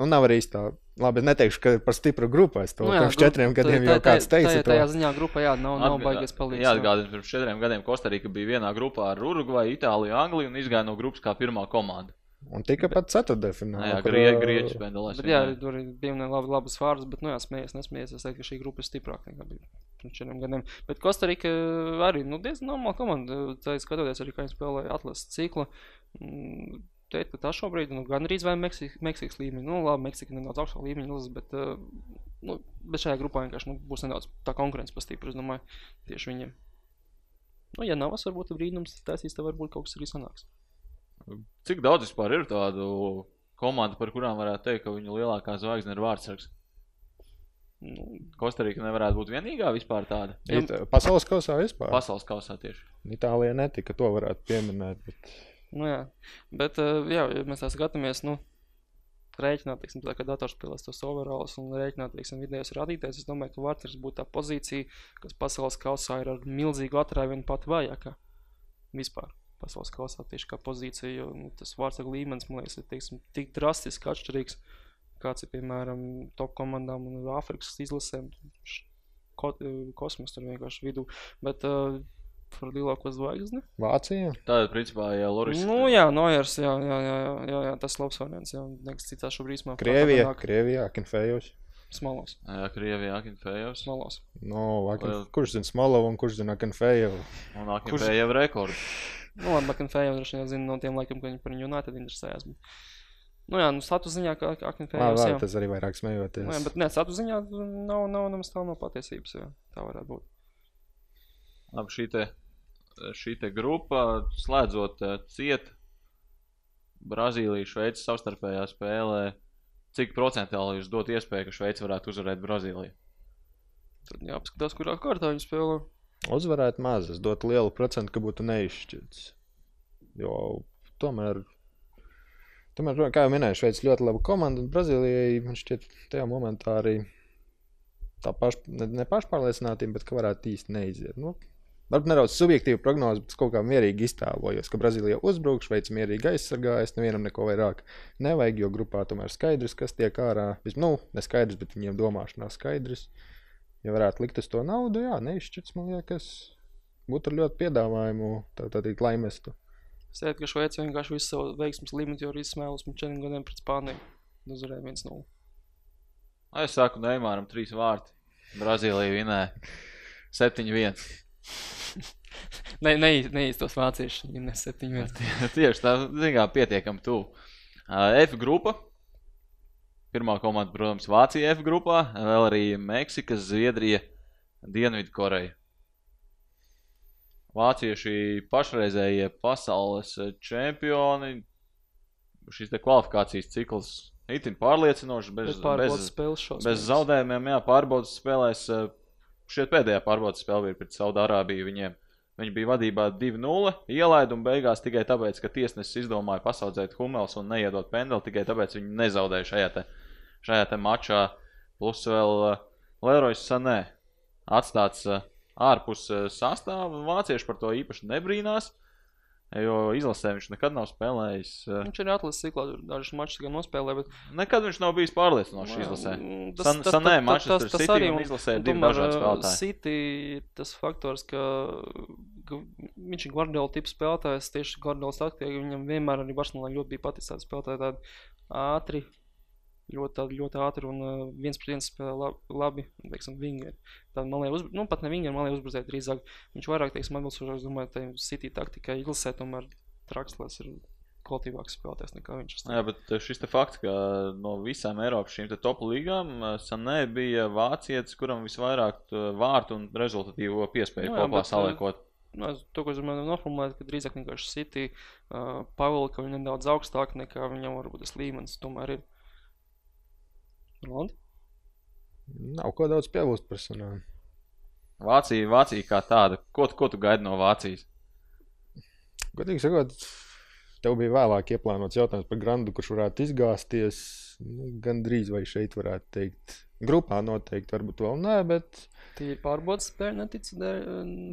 Un nav arī tā, labi, es neteikšu, ka par stipru grupu es to Nu nu, jā, pirms četriem grupa- gadiem tā- jau tā- kāds tajā- teica. Tajā to. ziņā grupā, jā, nav, nav baigies palīdzēt. Jā, atgādājot, pirms četriem gadiem Kostarika bija vienā grupā ar Urugvaju, Itāliju, Angliju un izgāja no grupas kā pirmā komanda. Un tika pat ceturtajā finālā. Jā, kur, Grie, Grieķis spēlēs. Bet, jā, tur bija labi, labas vārdas, bet, nu, jā, smējies, nesmējies. Es teiktu, ka šī grupa ir stiprāka nekā bija pirms četriem gadiem. Bet Kostarika arī, nu, diezgan normāla komanda. Tā ir skatoties arī, kā viņi spēlēja atlases ciklu. Mm, Teikt, ka tā šobrīd, nu, gan arī vai Meksika, Meksikas līmenī, nu, labi, Meksika nedaudz augstāk izlases, bet, nu, bet šajā grupā vienkārši, nu, būs nedaudz tā konkurence pastipra, es domāju, tieši viņiem. Nu, ja nav, varbūt brīnums taisīs, tad varbūt kaut kas arī sanāks. Cik daudz vispār ir tādu komandu, par kurām varētu teikt, ka viņu lielākā zvaigzne ir vārdsargs? Nu, Kostarika nevarētu būt vienīgā vispār tāda. It, pasaules kausā vispār. Pasaules kausā tieši. Itālijā netika, to varētu pieminēt. Bet... Nu, jā, bet, uh, jā, ja mēs tā skatāmies, nu, rēķināt, teiksim, tā kā dators spēlēs tos overalls un rēķināt, teiksim, vidējos rādītājs, es domāju, ka Vārters būtu tā pozīcija, kas pasaules kausā ir ar milzīgu atrāvienu pat vājākā. Vispār pasaules kausā tieši kā pozīcija, jo nu, tas Vārters līmenis, man liekas, ir, teiksim, tik drastiski atšķirīgs, kāds ir, piemēram, top komandām un Āfrikas izlasēm. Ko, eh, kosmos tur vienkārši vidū, bet uh, par lielāko zvaigzni. Vācija. Tāda, principā, ja Loris. Nu, jā, Nojers, jā, jā, jā, jā, jā, jā tas labs variants. Jā, nekas cits šobrīd īstenībā. Krievija. nāk Krievijā, Kinfejos. Smalos, Jā, Krievijā, Akinfejevs. smalos. No, Akin... Kurš zina Smolovu un kurš zina Kinfejovu? Un Akinfejev rekords. Nu, labi, Makinfēja droši vien zina no tiem laikiem, kad viņi par United interesējās. Bet... Nu, jā, nu, status ziņā, kā Akinfēja. Jā, tas arī vairāk smejoties. nu, jā, bet nē, status ziņā nav, nav nemaz tā no patiesības. Jā. Tā varētu būt. Labi, šī te, šī te grupa slēdzot eh, ciet Brazīliju, Šveici savstarpējā spēlē. Cik procentuāli jūs dot iespēju, ka Šveice varētu uzvarēt Brazīliju? Tad jāapskatās, kurā kārtā viņi spēlē. Uzvarēt maz, es dotu lielu procentu, ka būtu neizšķirts. Jo tomēr, tomēr kā jau minēju, Šveice ļoti laba komanda, un Brazīlijai man šķiet, tajā momentā arī tā paš, ne, ne pašpārliecinātība, bet ka varētu īsti neiziet. Nu, varbūt nedaudz subjektīva prognoze, bet es kaut kā mierīgi iztēlojos, ka Brazīlija uzbruk, Šveice mierīgi aizsargājas, nevienam neko vairāk nevajag, jo grupā tomēr skaidrs, kas tiek ārā. Vis, nu, neskaidrs, bet viņiem domāšanā skaidrs. Ja varētu likt uz to naudu, jā, neizšķirts, man liekas, būtu ļoti piedāvājumu, tad arī laimestu. Es teiktu, ka Šveice vienkārši visu savu veiksmus līmeni jau ir izsmēlus pirms četriem gadiem pret Spāniju. Uzvarēja 1-0. Ai, Es saku, Neimāram trīs vārti. Brazīlija vinēja 7-1. Ne, ne, neīstos vācieši, viņi ne 7-1. Tieši tā, zināmā mērā, pietiekami tuvu. Uh, F grupa. Pirmā komanda, protams, Vācija F grupā, vēl arī Meksika, Zviedrija, Dienvidkoreja. Vācieši pašreizējie pasaules čempioni. Šis kvalifikācijas cikls itin pārliecinošs, bez, bez, šos. bez zaudējumiem. Jā, pārbaudas spēlēs. eh, Šeit pēdējā pārbaudas spēle bija pret Saudārābiju. Viņiem viņi bija vadībā 2-0, ielaida un beigās tikai tāpēc, ka tiesnesis izdomāja pasaudzēt Humels un neiedot pendeli. Tikai tāpēc viņi nezaudēja šajā, šajā mačā. Plus vēl uh, Leroys Sanē atstāts uh, ārpus uh, sastāvā. Vācieši par to īpaši nebrīnās. Jo izlasē viņš nekad nav spēlējis. Viņš ir atlases ciklā, dažus mačus gan nospēlē, bet Nekad viņš nav bijis pārliecinošs izlasē. Mm, San- Sanē Manchester City un izlasē un tomēr. City ir tas faktors, ka, ka viņš ir Guardiola tips spēlētājs, tieši Guardiola taktika, viņam vienmēr arī Barcelonā ļoti bija spēlētāji, tādi ātri, ļoti, tādi ļoti ātri un uh, viens pret viens spēlē labi, labi teiksim, vingeri. Tāda, man liekas, nu, pat ne vingeri, man liekas, uzbruzēt drīzāk. Viņš vairāk, teiksim, atbilstoši, es domāju, tai City taktikai izlasē tomēr Trakslēs ir kvalitīvāks spēlētājs nekā viņš. es Jā, bet šis fakts, ka no visām Eiropas šīm top līgām Sanē bija vācietis, kuram visvairāk vārtu un rezultatīvo piespēju Nu jā, kopā saliekot. Nu, to, ko es domāju, noformulēt, ka drīzāk vienkārši City uh, pavilka viņa nedaudz augstāk nekā viņam varbūt tas līmenis tomēr ir. Roland? Nav ko daudz piebilst par sunām. Vācija, Vācija kā tāda. Ko, tu- ko tu gaidi no Vācijas? Godīgi sakot, Tev bija vēlāk ieplānots jautājums par Grandu, kurš varētu izgāzties. Nu, Gan drīz vai šeit varētu teikt. Grupā noteikti, varbūt vēl nē, bet Tie ir pārbaudas spēļi, neticu,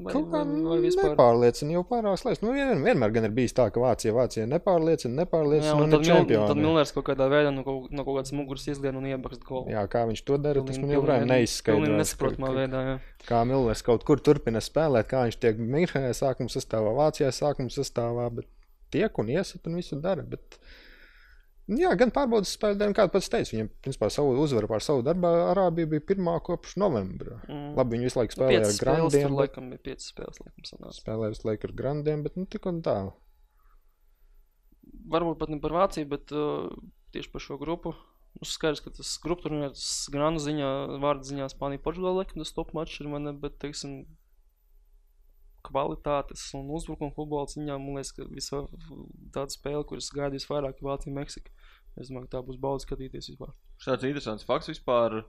kaut kā vai, vispār. nepārliecina jau pārāk slēdz. Nu, vien, vienmēr gan ir bijis tā, ka Vācija, Vācija nepārliecina, Jā, nepārliecina un un tad, Mil, tad. Millers kaut kādā veidā no kaut, no kaut kādas muguras izlien un iebakst golu. Jā, kā viņš to dara, tas man joprojām neizskaidro. nesaprotamā veidā, jā. Kā Millers kaut kur turpina spēlēt, kā viņš tiek Mīnhenē sākuma sastāvā, Vācijā sākuma sastāvā, bet tiek un iesat un visu dara. Bet... Jā, gan pārbaudas spēlētājiem, kā pats teica, viņiem principā savu uzvaru pār savu darbā Arābija bija pirmā kopš novembra. Mm. Labi, viņi visu laiku Nu, spēlēja ar spēles, grandiem, bet, laikam bija piecas spēles, laikam sanāca. spēlēja visu laiku ar grandiem, bet nu tik un tā. Varbūt pat ne par Vāciju, bet uh, tieši par šo grupu. Nu, skaidrs, ka tas grupu turnīrs grānu ziņā, vārdu ziņā Spānija Portugāla, laikam tas top mačs ir, ne, bet, teiksim, kvalitātes un uzbrukuma futbola ziņā, man liekas, ka visā tāda spēle, kuras gaidīs vairāk, ir Vācija, Meksika. Es domāju, ka tā būs bauda skatīties vispār. Šāds interesants fakts vispār.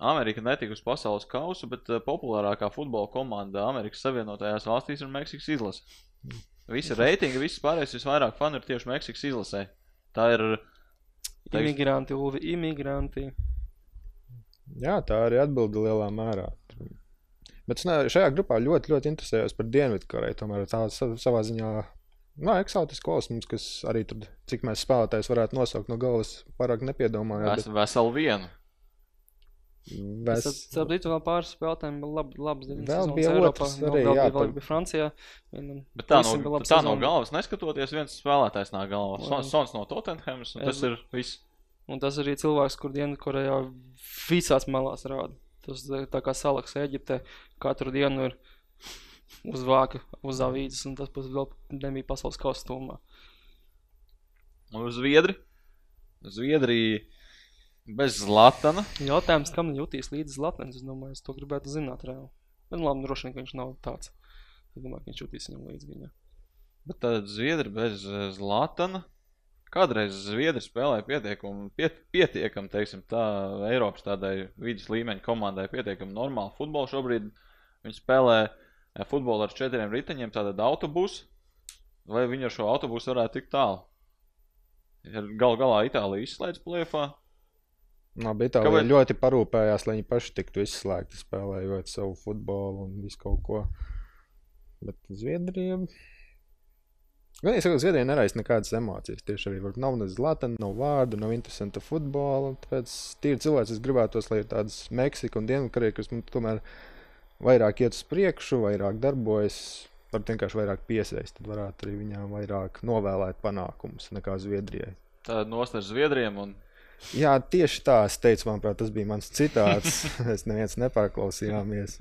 Amerika netika uz pasaules kausa, bet eh, populārākā futbola komanda Amerikas Savienotajās valstīs ir Meksikas izlase. Visi reitingi, visas pārējais visvairāk fanu ir tieši Meksikas izlasē. Tā ir. Teiks- Imigranti, Ulvi, imigranti. Jā, tā arī atbilda lielā mērā. Bet es šajā grupā ļoti, ļoti interesējos par Dienvidkoreju. Tomēr tā sa- savā ziņā nu, eksotisks kosmos, kas arī tur, cik mēs spēlētājs varētu nosaukt no galvas, pārāk nepiedomājām. Ves, veselu vienu. Mēs, Es saprotu, vēl pāris spēlētājiem bija labi, labas dienas. Vēl bija Eiropā, otrs vēl- arī, vēl jā, bija- vēl tad- bija Francijā. Vienam Bet tā no, tā no galvas neskatoties, viens spēlētājs nāk galvā. Sons, Sons no Tottenhams, un tas Es- ir viss. Un tas arī cilvēks, kur Dienvidkorejā visās malās rāda. Tas tā tā kā salaks Eģiptē katru dienu ir uz vāka, uz avīzes, un tas pats vēl nebija pasaules kostumā. Uz Zviedri. Zviedrija bez Zlatana. Jautājums, kam jutīs līdzi Latviens, es domāju, es to gribētu zināt reāli. Bet nu labi, droši vien, ka viņš nav tāds. Es domāju, ka viņš jutīs viņam līdzi viņa. Bet tad Zviedri bez eh, Zlatana. Kādreiz Zviedri spēlēja pietiekami, piet, pietiekami teiksim, tā Eiropas tādai vidus līmeņa komandai, pietiekami normāli futbolu. Šobrīd viņi spēlē eh, futbolu ar četriem riteņiem, tātad autobusu. Vai viņi ar šo autobusu varētu tikt tālu? Galu galā Itālija izslēdz plēfā. Labi, Itālija Kāpēc- ļoti parūpējās, lai viņi paši tiktu izslēgti, spēlējot savu futbolu un visu kaut ko. Bet Zviedrija. Gan es saku, Zviedrija neraisa nekādas emocijas. Tieši arī nav ne zlata, nav vārdu, nav interesanta futbola. Tāpēc tīri cilvēks es gribētos, lai ir tādas Meksika un Dienvidkoreja, kas man tomēr vairāk iet uz priekšu, vairāk darbojas. Varbūt vienkārši vairāk piesaistīt, tad varētu arī viņām vairāk novēlēt panākumus nekā Zviedrijai. Tad nost ar Zviedriem un Jā, tieši tā es teicu, manuprāt, tas bija mans citāts. es neviens nepārklausījāmies.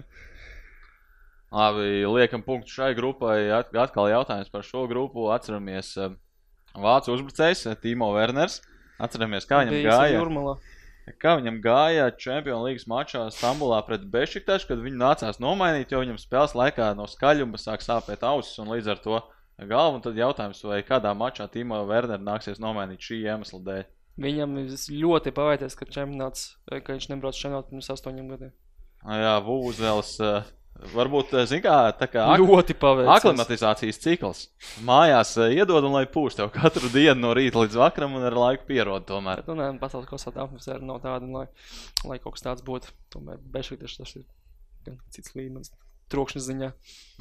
Labi, liekam punktu šai grupai. At- Atkal jautājums par šo grupu. Atceramies, eh, Vācu uzbrucējs eh, Timo Werners. Atceramies, kā viņam gāja. Jūrmalā. Kā viņam gāja Champions League mačā Stambulā pret Bešiktašu, kad viņi nācās nomainīt, jo viņam spēles laikā no skaļuma sāk sāpēt ausis un līdz ar to galva. Un tad jautājums, vai kādā mačā Timo Werner nāksies nomainīt šī iemesla dēļ. Viņam ļoti paveicies, ka čempionāts, ka viņš nebrauc čempionātā pirms astoņiem gadiem. Jā, Vūzels. eh, Varbūt, eh, kā, tā kā Ļoti paveicies. aklimatizācijas cikls. Mājās eh, iedod un lai pūš tev katru dienu no rīta līdz vakaram un ar laiku pierod tomēr. Nu, nē, pasaules kosmēta atmosfēra nav tāda, lai, lai kaut kas tāds būtu. Tomēr bešķīties tas ir gan cits līmenis. Trokšņa ziņā.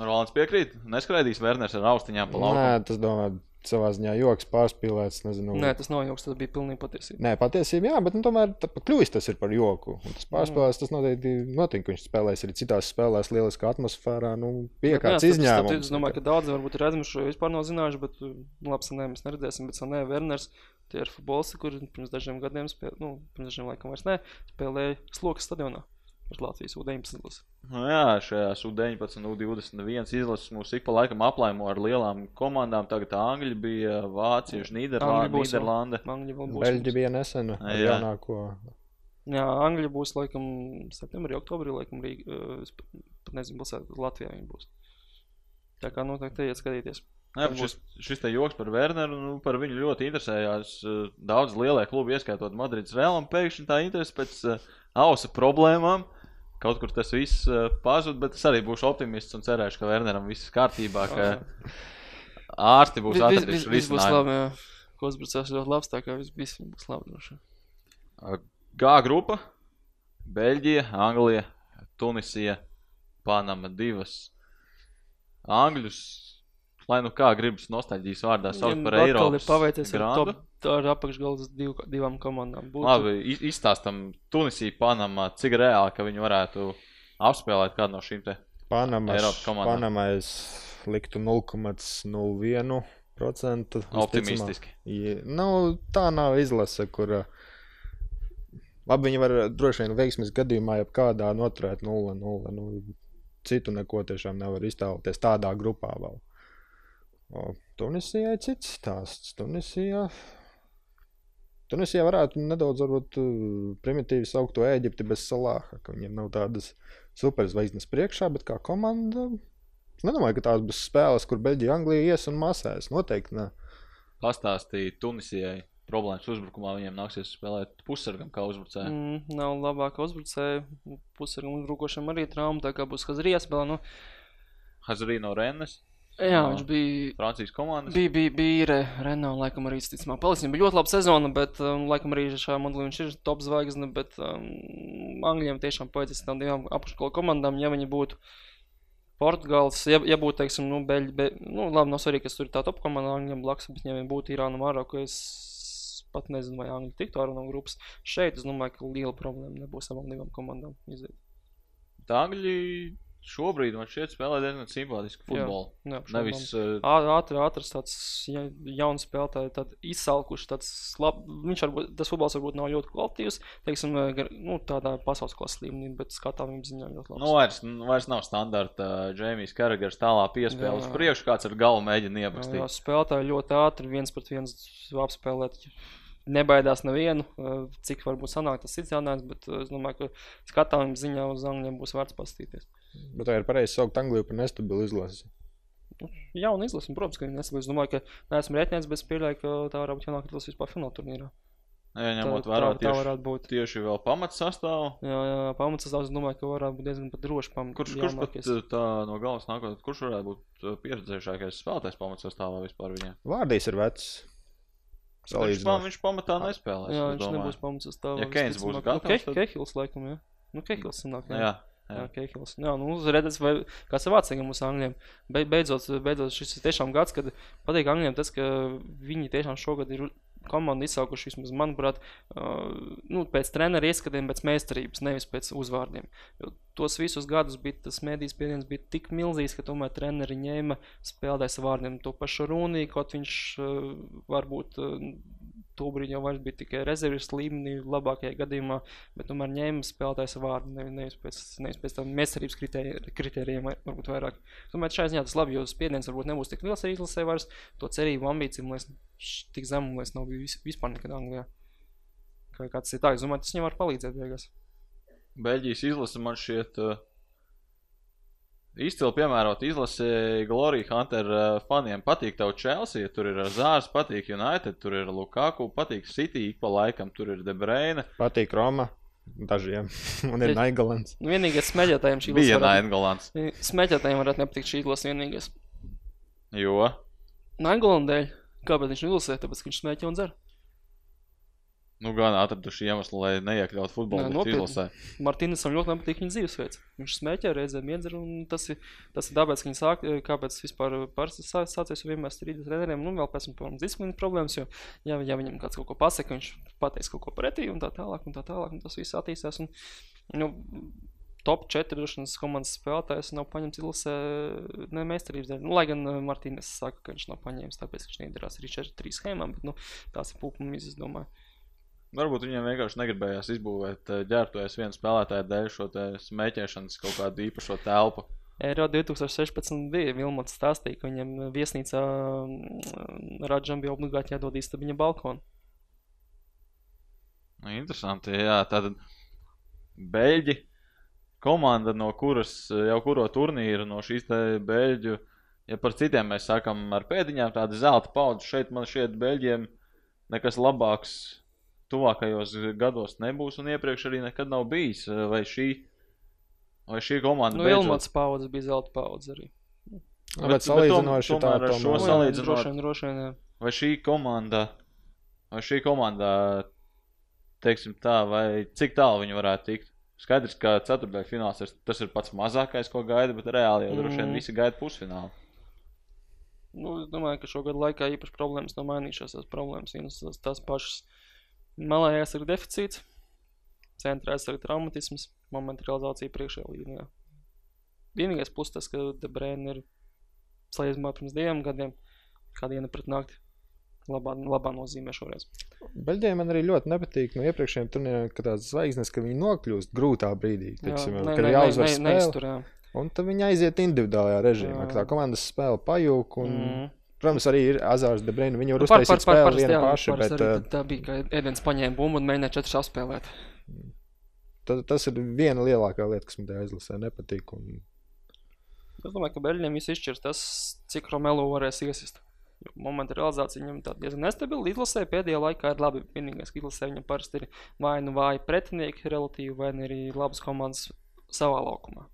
Rolands piekrīt, neskraidīs Werners ar austiņām pa lauku. Nē, tas domāju, savā ziņā joks pārspīlēts. Nezinu, Nē, tas nav joks, tas bija pilnīgi patiesība. Nē, patiesībā, jā, bet nu, tomēr kļūst tas ir par joku. Un tas pārspēlēs, tas noteikti notiek, ka viņš spēlēs arī citās spēlēs, lieliskā atmosfērā. Nu, starp izņēmums. Es domāju, ka daudzi varbūt ir redzējuši, šo vispār nav zinājuši, bet, nu, labi, sanē mēs neredzēsim, bet sanē Werners, tie ir futbolisti, kuri pirms dažiem gadiem spēlēja, nu, pirms dažiem laikam vairs ne, spēlēja Slokas stadionā ar Latvijas U19 izlasi. Nu, jā, šajā U19, U21 izlases mūs ik pa laikam aplaimo ar lielām komandām. Tagad Angļi bija, Vācieši, Nīderlanda. Būs. Beļģi bija nesen ar Jā. jaunāko. Jā, Angļi būs laikam septembrī, oktobrī, laikam Rīga, uh, es pat nezinu, būs Latvijā viņi būs. Tā kā noteikti iet skatīties. Nē, šis, šis te joks par Werneru, nu, par viņu ļoti interesējās. eh, Daudz lielie klubi, ieskaitot Madrides Realam, pēkšņi tā interese pēc uh, ausa problēmām. Kaut kur tas viss uh, pazud, bet es arī būšu optimists un cerēšu, ka Werneram viss ir kārtībā. Ka ārsti būs vis- atraduši vis- risinājumu. Kosbricās ļoti labs, tā kā viss viss būs labi. G grupa - Beļģija, Anglija, Tunisija, Panama divas. Angļus, lai nu kā gribas nostalģijas vārdā saukt par Eiropas ir paveicies ar apakšgaldas div, divām komandām. Būtu, Labi, izstāstam Tunisiju, Panama, cik reāli, ka viņi varētu apspēlēt kādu no šīm te. Panamas, Eiropas komandām. Panamā es liktu 0,01%. Optimistiski. Ja, nu, tā nav izlase, kur. ā, Labi, viņi var droši vien veiksmes gadījumā, ja kādā noturēt 0-0. Nu, citu neko tiešām nevar iztēloties tādā grupā vēl. Tunisijai cits stāsts. Tunisijā. Tunisijā varētu nedaudz varbūt, uh, primitīvi saukt to Eģipti bez salāha, ka viņiem nav tādas superzvaigznes priekšā, bet kā komanda. Es nedomāju, ka tās būs spēles, kur Beļģija, Anglija ies un masēs. Noteikti ne. Pastāstīja Tunisijai problēmas uzbrukumā. Viņiem nāksies spēlēt pussargam kā uzbrucējiem. Mm, nav labāka uzbrucēja. Pusargam uzbrukošam arī trauma, tā kā būs kas riespēlē. Nu, Hazarī no Rennes, jā, viņš bija. Francijas komandas. Bija, bija, bija Re, Renault, laikam arī ticamā. Paldies, viņam bija ļoti laba sezona, bet, um, laikam arī šajā modelī viņš ir top zvaigzne, bet um, Anglijam tiešām paicis tam divām apakškola komandām, ja viņi būtu Portugāls, ja, ja būtu, teiksim, nu, Beļģi, be, nu, labi, nav svarīgi, kas tur ir tā top komanda Anglijam blakus, bet ja viņi būtu Irāna, Maroku, es pat nezinu, vai Angļi tiktu ārā no grupas. Šeit es domāju, ka liela problēma nebūs abām divām komandām iziet. Angļi šobrīd man šķiet spēlē diezgan simpātisku futbolu. Neapšaubāms. Nevis uh, Ā- ātri atrast tāds ja, jauns spēlētājs, tāds izsalkušs, tāds labs. Viņš varbūt, tas futbols varbūt nav ļoti kvalitīvs, teiksim, gar- nu, tādā pasaules klases līmenī, bet skatāmiem ziņā ļoti labs. Nu, vairs, nu, vairs nav standarta uh, Džeimijs Karagers tālā piespēle uz Jā. priekšu, kāds ar galvu mēģina jā, iepakstīt. jā, spēlētāji ļoti ātri, viens pret viens apspēlēt. Nebaidās nevienu, ā, cik varbūt sanāk tas cits jautājums, bet ā, es domāju, ka skatāmiem ziņā uz Angļiem būs vērts pastīties. Bet tā ir pareizi saukt Angliju par nestabilu izlasi. Jauna izlase, un, protams, ka viņi nesabīs. Es domāju, ka neesmu rēķināts, bet es pieļauju, ka tā varētu būt jaunākā izlase vispār fināla turnīrā. Jā, Tā, ņemot tā, vērā tā tieši, varētu būt. tieši vēl pamats sastāvu. Jā, jā pamats es domāju, ka varētu būt diezgan droši pamats. Kurš, kurš pat tā no galvas nākot, kurš varētu būt uh, pieredzējušākais spēlētājs pamats sastāvā vispār viņiem? Vārdīs ir vecs. Viņš, pam, viņš pamatā nespēlēs. Jā, viņš domāju. nebūs pamats uz tā. Ja Keins būs gatavs, Nu, tad- Kehils, laikam, jā. Nu, Kehils sanāk, jā. Jā, Jā, jā. Kehils. Jā, nu, redzēs, vai kāds ir vācīgam mūsu angļiem. Be, beidzot, beidzot, šis ir tiešām gads, kad patīk angļiem tas, ka viņi tiešām šogad ir komandu izsaukuši vismaz, manuprāt, uh, nu, pēc treneru ieskatiem, pēc meistarības, nevis pēc uzvārdiem. Jo tos visus gadus bija tas mēdīs spiediens bija tik milzīgs, ka tomēr treneri ņēma spēlētājs vārdiem to pašu runī, kaut viņš uh, varbūt uh, tobrīd jau vairs bija tikai rezerves līmenī, labākajā gadījumā, bet tomēr ņēma spēlētājs vārdu, ne- nevis pēc, nevis pēc tam meistarības kritēri- kritērijiem, varbūt vairāk. Tomēr šai ziņā tas labi, jo spiediens varbūt nebūs tik liels arī izlasē vairs, to cerību ambīciju, es š- tik zemu, lai es nav bijis vis, vispār nekad Anglijā. Kā kāds ir tā, es domāju, tas viņam var palīdzēt beigās. Beļģijas izlase man šķiet uh, izcili piemērot izlase Glorija Hunter uh, faniem. Patīk tev Chelsea, tur ir Zārs, patīk United, tur ir Lukaku, patīk City, ik pa laikam tur ir De Bruyne. Patīk Roma. Dažiem. Un ir Naigalants. Vienīgais smēķētājiem šī Bija varētu- Naingolants. Smēķētājiem varētu nepatikt šī izlase vienīgais. Jo Naingolanda dēļ. Kāpēc viņš nelasē? Tāpēc, ka viņš smēķē un dzer. Nu, gan atraduši iemeslu, lai neiekļautu Nē, futbolu nopietni. izlasē. Martīnisam ļoti nepatīk viņa dzīvesveids. Viņš smēķē reizēm iedzer, un tas ir, tas ir tāpēc, ka viņi sāk, kāpēc vispār sācies vienmēr strīdus treneriem, nu vēl pēc tam, protams, disciplīnas problēmas, jo, ja, ja viņam kāds kaut ko pasaka, viņš pateiks kaut ko pretī, un tā tālāk, un tā tālāk, un tas viss attīstās, un, nu, top 4 drošības komandas spēlētājs nav paņemts izlasē ne meistarības dēļ. Nu, lai gan Martīnis saka, ka viņš nav paņēmis, tāpēc, viņš nedarās arī 4-3 schēmām, bet, nu, tās ir pūpumi, es domāju. Varbūt viņiem vienkārši negribējās izbūvēt eh, ģērbtojas vienu spēlētāju dēļ šo smēķēšanas kaut kādu īpašo telpu. Eiro 2016 bija Vilmots stāstīja, ka viņam viesnīcā mm, Radžam bija obligāti jādod īsta viņa balkonu. Nu, Interesanti, jā, tātad Beļģi, komanda, no kuras eh, jau kuro turnīru no šīs te Beļģu, ja par citiem mēs sākam ar pēdiņām, tāda zelta paudze, šeit man šķiet Beļģiem nekas labāks tuvākajos gados nebūs un iepriekš arī nekad nav bijis, vai šī, vai šī komanda Nu, Vilmots paudze bija zelta paudze arī. Bet- Bet salīdzinoši bet tā, tomēr šo Nu, jā, salīdzinot- Droši vien, droši vien. jā. Vai šī komanda, vai šī komanda, teiksim tā, vai cik tālu viņi varētu tikt? Skaidrs, ka ceturtajā fināls ir, tas ir pats mazākais, ko gaida, bet reāli jau droši vien Mhm. visi gaida pusfinālu. Nu, es domāju, ka šo gadu laikā īpaši problēmas nav mainījušās. Tās problēmas vienas tās, pašas. Malā aizsarga deficīts, centrā aizsarga traumatisms, momenta realizācija priekšējā līnijā. Vienīgais plus tas, ka Debrēna ir salīdzinājumā pirms diviem gadiem, kā diena pret nakti. Labā, labā nozīmē šoreiz. Beļģiem man arī ļoti nepatīk no iepriekšējiem turnīriem, ka tās zvaigznes, ka viņi nokļūst grūtā brīdī. Teiksim, ne- kad ir ne- jāuzvar ne- spēle, neizturē. un tad viņi aiziet individuālajā režīmā, Jā. ka tā komandas spēle pajūg. Un, Mm. Protams, arī ir Azārs Debrīna. Viņi var Nu, par- uztaisīt par- par- spēli paša, parasti bet arī uh, tā- bija, ka Edens paņēma bumbu un mēģināja četrus apspēlēt. ta- tas ir viena lielākā lieta, kas man tajā aizlasē nepatīk. Un, Es domāju, ka Beļģiem viss izšķirs tas, cik Romelu varēs iesist. Jo Momenta realizācija viņam tāda diezgan nestabila. Izlasē pēdējā laikā ir labi. Vienīgais, ka izlasē viņam parasti ir vai nu vāji pretinieki relatīvi, vai arī labas komandas savā laukumā.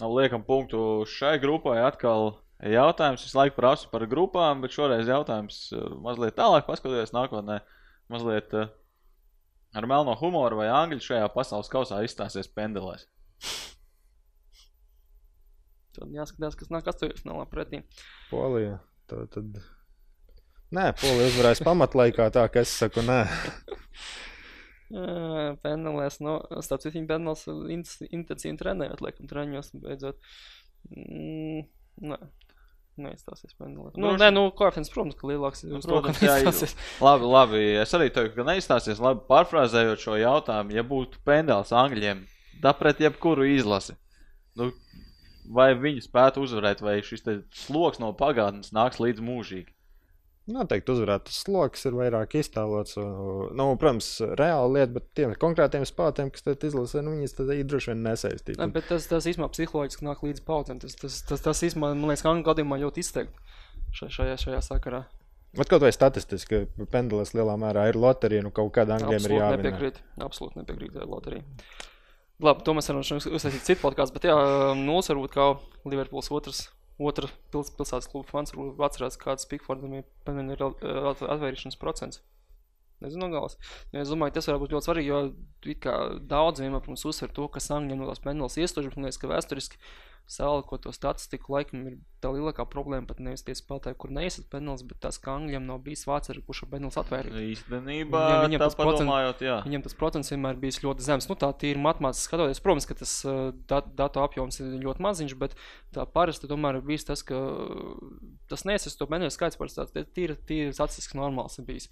Liekam punktu šai grupai atkal jautājums. Visu laiku prasu par grupām, bet šoreiz jautājums eh, mazliet tālāk, paskatoties nākotnē, mazliet eh, ar melno humoru vai angļu šajā pasaules kausā izstāsies pendelēs. Tad jāskatās, kas nāk astoņfinālā pretī. Polija. Tā, tad... Nē, Polija uzvarēs pamatlaikā, tā ka es saku, nē. Penelēs, no, starp citu, penels intensīvi trenējot, laikam, treniņos beidzot. Mm, nē. Neizstāsies penelēs. Nu, Droši- nē, nu, koeficients, protams, ka lielāks ir Protams, jā, neizstāsies. Labi, labi. Es arī teiktu, ka neizstāsies labi pārfrāzējot šo jautājumu. Ja būtu pendels angļiem, tā pret jebkuru izlasi, nu, vai viņi spētu uzvarēt, vai šis sloks no pagātnes nāks līdz mūžīgi. Noteikti uzvarēt. Tas sloks ir vairāk iztēlots. Nu, protams, reāli lieta, bet tiem konkrētiem spēlētājiem, kas tad izlasē, nu, viņas tad droši vien nesaistīt. Ne, bet tas, tas īstenībā psiholoģiski nāk līdz paudzēm. Tas, tas, tas, tas īstenībā, man liekas, angļu gadījumā ļoti izteikti šajā, šajā, sakarā. Bet kaut vai statistiski, ka pendelis lielā mērā ir loterija, nu kaut kādā angļiem ir jāvinē. nepiekrīt. Absolūti nepiekrīt loterijai. Labi, to mēs varam uzsākt citu podkāstu, bet jā, nulis varbūt kā Liverpools otrs. Otra pils, pilsētas kluba fans varbūt atcerās, kāds Pikfordam ir ir, at- atvēršanas procents. Nezinu, galas. Jo Es domāju, tas var būt ļoti svarīgi, jo daudz vienmēr mums uzsver to, ka Angļiem no tās pendulas iestoši, man liekas, ka vēsturiski salikot to statistiku laikam ir tā lielākā problēma pat nevis tie spēlētāji, kur neizsat pendulas, bet tas, ka Angļiem nav bijis vārds, ar kurš pendulas atvērīt. Īstenībā, Viņam- viņam tas padomājot, jā. Viņam tas procents vienmēr bijis ļoti zems. Nu, tā ir matemātiski skatoties. Protams, ka tas uh, dat datu apjoms ir ļoti maziņš, bet tā parasti tomēr ir bijis tas, ka tas nesis to mēnešu skaits par tāds tīri, tīri statistiski normāls ir bijis.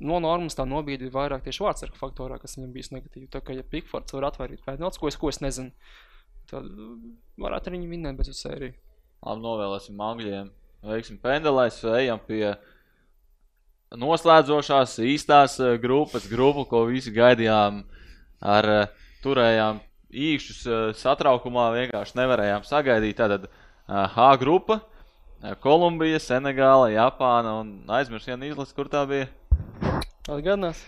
No normas tā nobīde ir vairāk tieši vārdsarga faktorā, kas viņam bijis negatīvi. Tā kā ja Pikfords var atvērīt penaltis, ko es, ko es nezinu, tad uh, varētu arī viņi vinnēt bez sēriju. Labi, novēlēsim angļiem. Veiksim pendelēs, ejam pie noslēdzošās īstās eh, grupas, grupu, ko visi gaidījām ar eh, turējām īkšķus eh, satraukumā, vienkārši nevarējām sagaidīt. Tātad eh, H grupa, eh, Kolumbija, Senegāla, Japāna un aizmirst vienu izlasi, kur tā bija. Atgādinās?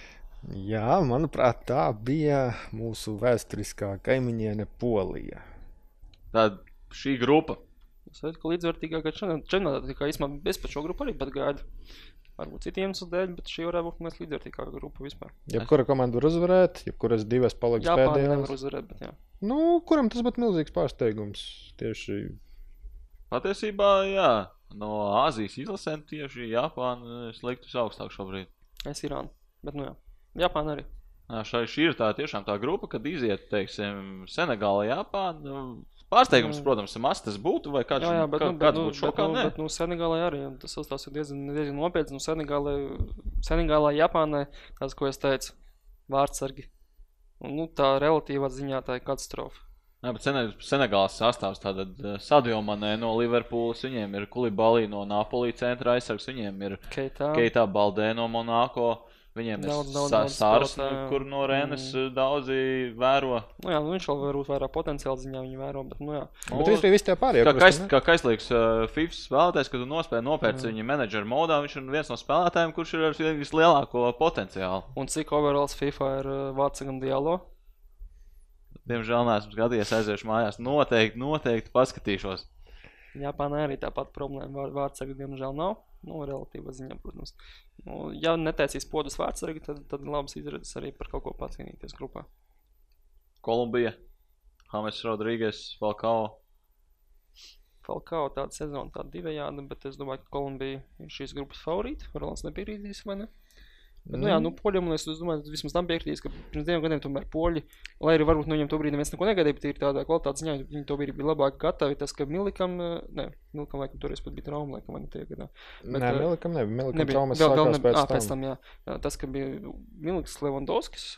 Jā, manuprāt, tā bija mūsu vēsturiskā kaimiņiene Polija. Tad šī grupa. Es domāju, ka līdzvērtīgākā čempionātā tikai īstenībā es par šo grupu arī pat gaidu. Varbūt citiem iemeslu dēļ, bet šī varētu būt mēs līdzvērtīgākā grupa vispār. Jebkura komanda var uzvarēt, jebkuras divas paliks Jā, pārējie nevar pēdējās. uzvarēt, bet jā. Nu, kuram tas būtu milzīgs pārsteigums? Tieši Patiesībā, jā, no Āzijas izlasēm tieši Japāna sliktus augstāk šobrīd. Es Irānu, bet nu jā. Japāna arī. Jā, šai šī ir tā tiešām tā grupa, kad iziet, teiksim, Senegāla, Japāna. Nu, Pārsteigums, Jā. protams, maz tas būtu, vai kāds, Jā, jā, bet, kā, nu, bet, kāds nu, būtu bet, šokā? nu, Nē, bet nu, Senegālē arī un tas ir diezgan, diezgan nopietns. Nu, Senegālē, Senegālē, Japānai, tas, ko es teicu, vārdsargi. Un, nu, tā relatīvā ziņā tā ir katastrofa. jā bet Sene, Senegālas sastāvs tātad Sadio Manē no Liverpoolas, viņiem ir Kulibalī no Napolī centra aizsargs, viņiem ir Keitā. Keitā Baldē no Monako, viņiem ir daudz, Sa- daudz Sārs, spēlētāju. kur no Renes Mm. daudzi vēro. Nu, jā, nu, viņš vēl varbūt vairāk potenciāli ziņā viņu vēro, bet, nu, jā. Nu, Bet vispār visi tie pārējie. Kā, kais, kā kaislīgs uh, FIFA spēlētājs, kad tu nospēji nopērci Jā. viņa menedžera modā, viņš ir viens no spēlētājiem, kurš ir ar vislielāko potenciālu. Un cik overalls FIFA ir uh, vārdsargam dialo? Diemžēl neesmu skatījies, aiziešu mājās. Noteikti, noteikti paskatīšos. Japānā arī tāpat problēma. Vār, vārdsargi, diemžēl, nav. Nu, relatīva ziņā, protams. Nu, ja netaisīs podus vārdsargi, tad, tad labs izredzes arī par kaut ko pacīnīties grupā. Kolumbija, Hames Rodrīgas, Falkao. Falkao tāda sezona, tāda divējāda, bet es domāju, ka Kolumbija ir šīs grupas favorīta. Rolands nepierīdīs, vai ne? Bet, nu, jā, nu, poļiem, es, domāju, vismaz tam piekritīs, ka pirms diviem gadiem tomēr poļi, lai arī varbūt no viņiem to brīdi neviens neko negaidīja, bet ir tādā kvalitātes ziņā, viņi to bija labāk gatavi. Tas, ka Milikam, ne, Milikam laikam toreiz pat bija trauma, laikam, ne tie gadā. Bet, Nē, Milikam nebija, Milikam nebija, traumas vēl sākās nebija, pēc ā, pēc tam. jā. Tas, ka bija Miliks Levandovskis,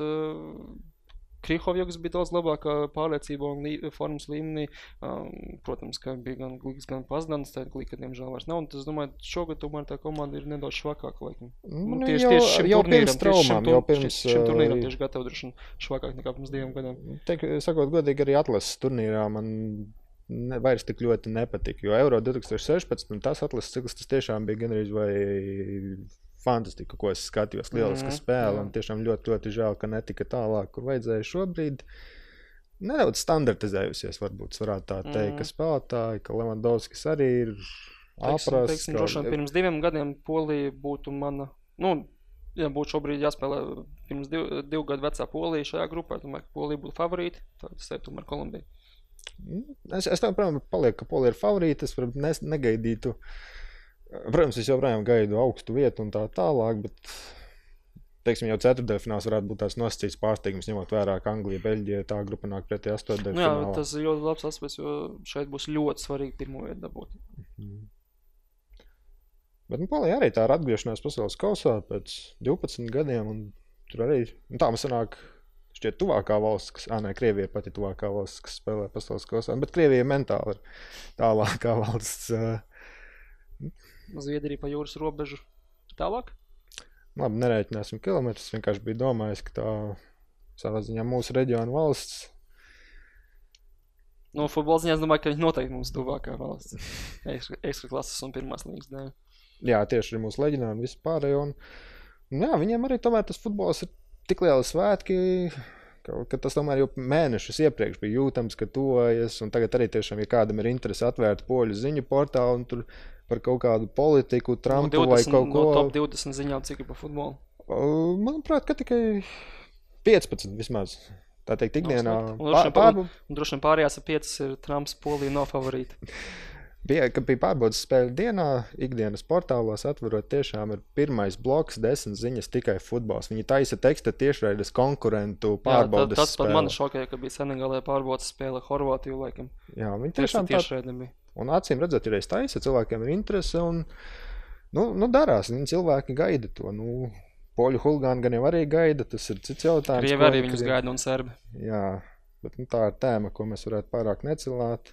Krihovjoks bija daudz labākā pārliecībā un lī, formas līmenī. Um, protams, ka bija gan Gliks, gan Pazdans, tā Glika, diemžēl, vairs nav. Un tas, domāju, šogad tomēr tā komanda ir nedaudz švakāka, laikam. Nu, tieši, jau- tieši šim jau turnīram, pirms tieši šim traumām, jau pirms, šim turnīram uh, tieši gatava droši švakāk nekā pirms diviem gadiem. Teik, sakot, godīgi, arī atlases turnīrā man ne, vairs tik ļoti nepatika. Jo Euro 2016 un tas atlases cikls tas tiešām bija gandrīz vai fantastika, ko es skatījos. Lieliska Mhm, spēle jā. un tiešām ļoti, ļoti žēl, ka netika tālāk, kur vajadzēja šobrīd. Nedaudz standartizējusies, varbūt varētu tā teikt, Mhm. ka spēlētāji, ka Levandovskis arī ir ka- droši vien pirms diviem gadiem Polija būtu mana. Nu, Ja būtu šobrīd jāspēlē pirms div, divu gadu vecā polija šajā grupā, ka polija būtu favorīta. Tad es teiktu, tomēr Kolumbija. Es, es tam, protams, palieku, ka Polija ir favorīta. Es nes- negaidītu. Protams, es joprojām gaidu augstu vietu un tā tālāk, bet, teiksim, jau ceturdaļfināls varētu būt tās nosacīts pārsteigums, ņemot vērā, ka Anglija, Beļģija tā grupa nāk pretī Nu, jā, tas ir ļoti labs aspekts, jo šeit būs ļoti svarīgi pirmo vietu dabūt. Mm. Bet nu, Polija arī tā ir atgriešanās pasaules kausā pēc 12 gadiem. un Tur arī nu, tā mums sanāk, šķiet, tuvākā valsts, kas, ah, nē, Krievija ir pati tuvākā valsts, kas spēlē pasaules kausā. Bet Krievija mentāli ir tālākā valsts. ā, Zviedrija pa jūras robežu tālāk. Labi, nerēķināsim kilometrus. Vienkārši bija domājis, ka tā savā ziņā mūsu reģiona valsts. No futbola ziņā es domāju, ka viņi noteikti mums tuvākā valsts. Ekstra klases un pirmās līnijas dēļ. Jā, tieši ir mūsu leģionāri un viss pārējo. Un, un jā, viņiem arī tomēr tas futbols ir tik lieli svētki. Ka- Ka tas tomēr jau mēnešus iepriekš bija jūtams, ka tuvojas. Tagad arī tiešām, ja kādam ir interese atvērt poļu ziņu portālu un tur par kaut kādu politiku, Trumpu no vai 20, kaut ko no top 20 ziņām, cik ir par futbolu. Manuprāt, ka tikai 15 vismaz. Tā teikt, ikdienā. slikti. Un droši vien pārējās ar 5 ir Trumps, Polija nav favorīta. bija, ka bija pārbaudas spēle dienā, ikdienas portālos atverot, tiešām ir pirmais bloks, desmit ziņas tikai futbols. Viņi taisa teksta tiešraides konkurentu Jā, pārbaudas tas pat man šokēja, ka bija Senegalē pārbaudas spēle Horvātiju laikam. Jā, viņi Tiešām tieši redzami. un acīm redzot, ir taisa, cilvēkiem ir interese, un, nu, nu darās, viņi cilvēki gaida to, nu, poļu huligāni gan jau arī gaida, tas ir cits jautājums. Krievi arī viņus gaida un serbi. Jā, bet nu, tā ir tēma, ko mēs varētu pārāk necilāt.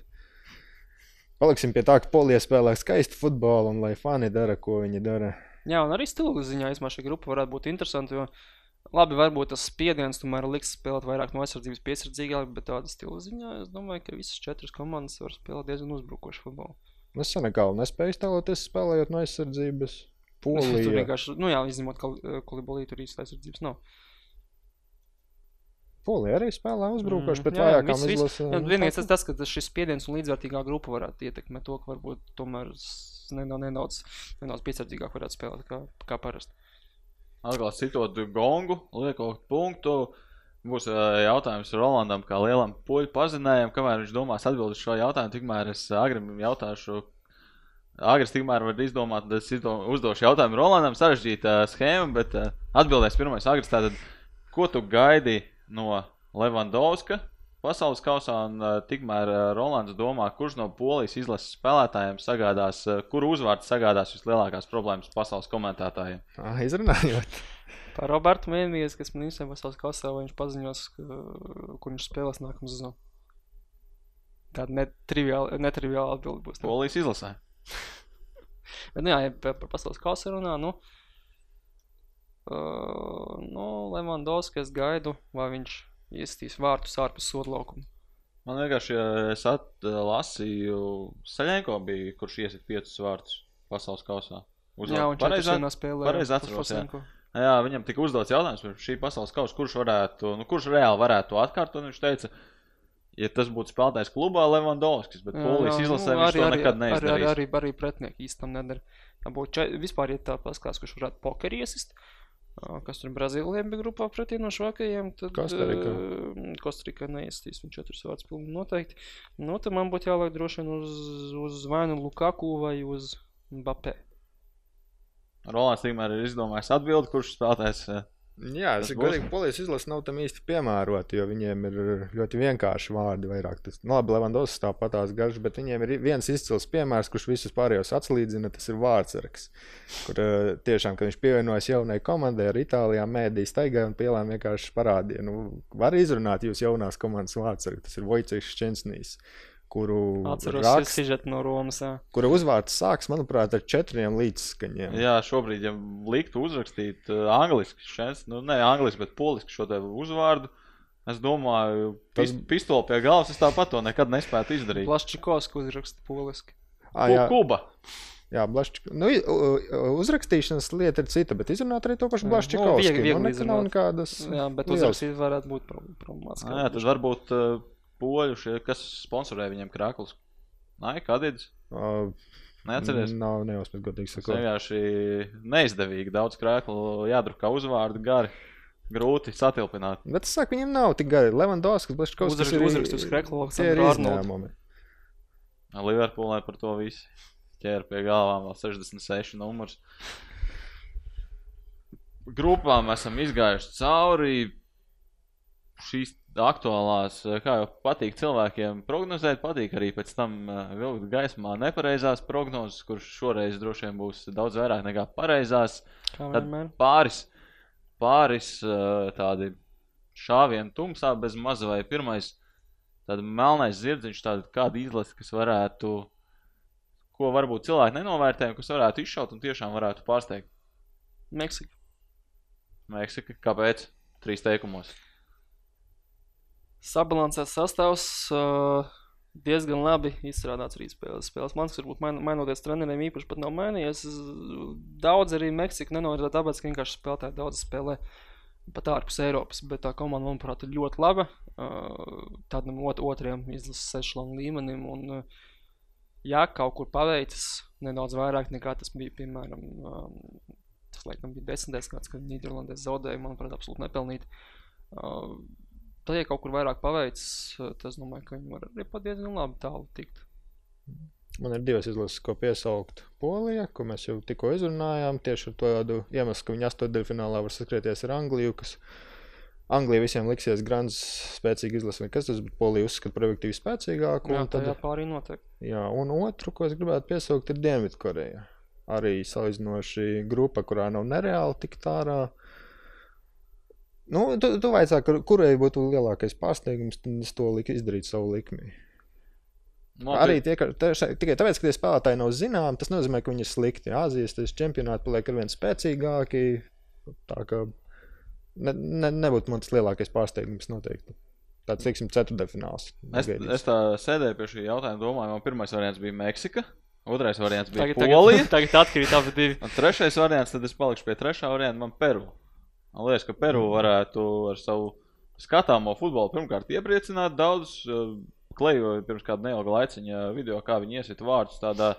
Paliksim pie tā, ka Polija spēlē skaistu futbolu un lai fani dara, ko viņi dara. Jā, un arī stila ziņā īstenībā šī grupa varētu būt interesanta. Jo labi, varbūt tas spiediens tomēr liks spēlēt vairāk no aizsardzības piesardzīgāk, bet tāda stila ziņā es domāju, ka visas četras komandas var spēlēt diezgan uzbrukošu futbolu. Es Senegālu nespēju iztēloties spēlējot no aizsardzības. Tur Polija. vienkārši, nu jā, izņemot, ka kolibolī tur īsti aizsardzības nav. Polija arī spēlē uzbrukoši, Mm, bet jā, viss- izlasēm. Jā, nu, vienīgais tas, tas, ka šis spiediens un līdzvērtīgā grupa varētu ietekmēt to, ka varbūt tomēr nedaudz, nedaudz, piesardzīgāk varētu spēlēt kā, kā parasti. Atkal citot gongu, liekot punktu. Būs jautājums Rolandam, kā lielam poļu pazinējam, kamēr viņš domās atbildēt šo jautājumu. Tikmēr es agrim jautāšu, agrs tikmēr var izdomāt, tad es uzdošu jautājumu Rolandam, sarežģīta schēma, bet atbildēs pirmais agrs. Tātad, ko tu gaidi no Levandovska pasaules kausā, un ā, tikmēr ā, Rolands domā, kurš no polijas izlases spēlētājiem sagādās, ā, kuru uzvārds sagādās vislielākās problēmas pasaules komentētājiem? Ā, Izrunājot. Par Robertu vienīgais, kas man īstenībā pasaules kasā, vai viņš paziņos, kur viņš spēlēs nākamā sezonā. Tāda netriviāla, netriviāla atbilde būs. tev. Polijas izlasē. Bet, nu, jā, ja par, pasaules kausa runā, nu, uh, nu Levandovski es gaidu, vai viņš iestīs vārtus ārpus soda laukuma. Man vienkārši, ja es atlasīju, Saļenko bija, kurš iesit piecus vārtus pasaules kausā. Jā, un četras vienā spēlē. pareizi jā, atceros, jā. Jā, viņam tika uzdots jautājums par šī pasaules kausa, kurš varētu, nu, kurš reāli varētu to atkārtot. Viņš teica, ja tas būtu spēlētājs klubā, Levandovskis, bet Polijas izlasē viņš to nekad arī, neizdarīs. arī, arī pretinieki īstam nedara. Tā būtu vispār, ja tā paskatās, kurš varētu pokeri iesist. ā, Kas tur Brazīlijā bija grupā pretī no švakajiem, tad Kostarika. ā, Kostarika neiestīs, viņš četrus vārdus pilnīgi noteikti. Nu, tad man būtu jāliek droši vien uz, uz vai nu Lukaku vai uz Mbappé. Rolands tikmēr ir izdomājis atbildi, kurš spēlētājs. eh, Jā, es būs. godīgi polijas izlase nav tam īsti piemērota, jo viņiem ir ļoti vienkārši vārdi. Vairāk. Tas, nu, labi, Levandovs tāpat tās garš, bet viņiem ir viens izcils piemērs, kurš visus pārējos atslīdzina. Tas ir vārdsargs. Kur eh, tiešām, kad viņš pievienojas jaunai komandai ar Itālijā, mēdīs staigā un pielām vienkārši parādīja. Nu, var izrunāt jūs jaunās komandas vārdsargu. Tas ir Vojceks Čensnīs. Kuru, Atceros, rakst, ir no Romas. jā. kura uzvārds sāks, manuprāt, ar četriem līdzskaņiem. Jā, šobrīd, ja liktu uzrakstīt uh, angliski, šeit, nu, ne angliski, bet poliski šo te uzvārdu, es domāju, Tas- pist, pistoli pie galvas, es tāpat to nekad nespētu izdarīt. Blaščikovs, ko uzraksta poliski. Ku- jā, Kuba. jā Blaščik... nu, uzrakstīšanas lieta ir cita, bet izrunāt arī to pašu Jā, nu, viegli- viegli nu, nav nekādas. Jā, bet uzrakstīt varētu būt prob- problemātiski. Jā, tad varbūt uh, poļu, šie, kas sponsorē viņiem krāklus. Nē, kādīdz? Ā, Neatceries? Nav neuzspēc, godīgi sakot. vienkārši neizdevīgi. Daudz krāklu jādrukā uzvārdu gari. Grūti satilpināt. Bet es saku, viņam nav tik gari. Levandovskis, Blaščikovskis Uzrakst- uzrakst uz krekla Tie ir izņēmumi. Liverpoolē par to visu ķēra pie galvām vēl 66 numurs. Grupām esam izgājuši cauri. Šīs aktuālās, eh, kā jau patīk cilvēkiem prognozēt, patīk arī pēc tam eh, vilkt gaismā nepareizās prognozes, kuras šoreiz droši vien būs daudz vairāk nekā pareizās. Tad pāris, pāris eh, tādi šāvieni tumsā bez maza vai pirmais tāda melnais zirdziņš, tāda kāda izlase, kas varētu, ko varbūt cilvēki nenovērtē, kas varētu izšaut un tiešām varētu pārsteigt. Meksika. Meksika, kāpēc? Trīs teikumos. Sabalansēts sastāvs. Uh, diezgan labi izstrādāts arī spēles. spēles. Man liekas, varbūt main, mainoties treneriem īpaši pat nav mainījies. Daudz arī Meksika nenorāda tāpēc, ka vienkārši spēlētāji daudz spēlē pat ārpus Eiropas. Bet tā komanda, manuprāt, ir ļoti laba. Uh, tādam ot otrajam izlases sešlām līmenim. Un, uh, ja kaut kur paveicis nedaudz vairāk nekā tas bija, piemēram, um, tas laikam bija desmitais gads, kad Nīderlandē zaudēja, manuprāt, absolūti nepelnīti. Uh, Tad, ja kaut kur vairāk paveicis, uh, tad es domāju, ka viņi var arī pat diezgan labi tālu tikt. Man ir divas izlases, ko piesaukt. Polija, ko mēs jau tikko izrunājām, tieši ar tādu iemeslu, ka viņi astotdaļfinālā var sakrieties ar Angliju, kas Anglija visiem liksies grāns spēcīgi izlase, kas tas, bet Polija uzskata par objektīvi spēcīgāku. Jā, tad jā, pārī noteikti. Jā, un otru, ko es gribētu piesaukt, ir Dienvidkoreja. Arī salīdzinoši grupa, kurā nav nereāli tik ārā. Nu, tu, tu vajadzēja, kur, kurai būtu lielākais pārsteigums, tad es to liku izdarīt savu likmi. No, Arī tie, ka, tieši, tikai tāpēc, ka tie spēlētāji nav zināmi, tas nozīmē, ka viņi ir slikti. Āzijas tas čempionāts paliek ar vien spēcīgāki. Tā kā ne, ne, nebūtu man tas lielākais pārsteigums noteikti. Tāds, teiksim, ceturtdaļfināls. Es, es tā sēdēju pie šī jautājuma, domāju, man pirmais variants bija Meksika, otrais variants bija Tagad, Polija. tagad, tagad atkrīt abi divi. Un trešais variants, tad es palikšu pie trešā varianta, man Peru. Man liekas, ka Peru varētu ar savu skatāmo futbolu pirmkārt iepriecināt daudz. Klejoju pirms kāda neilga laiciņa video, kā viņi iesit vārdus tādā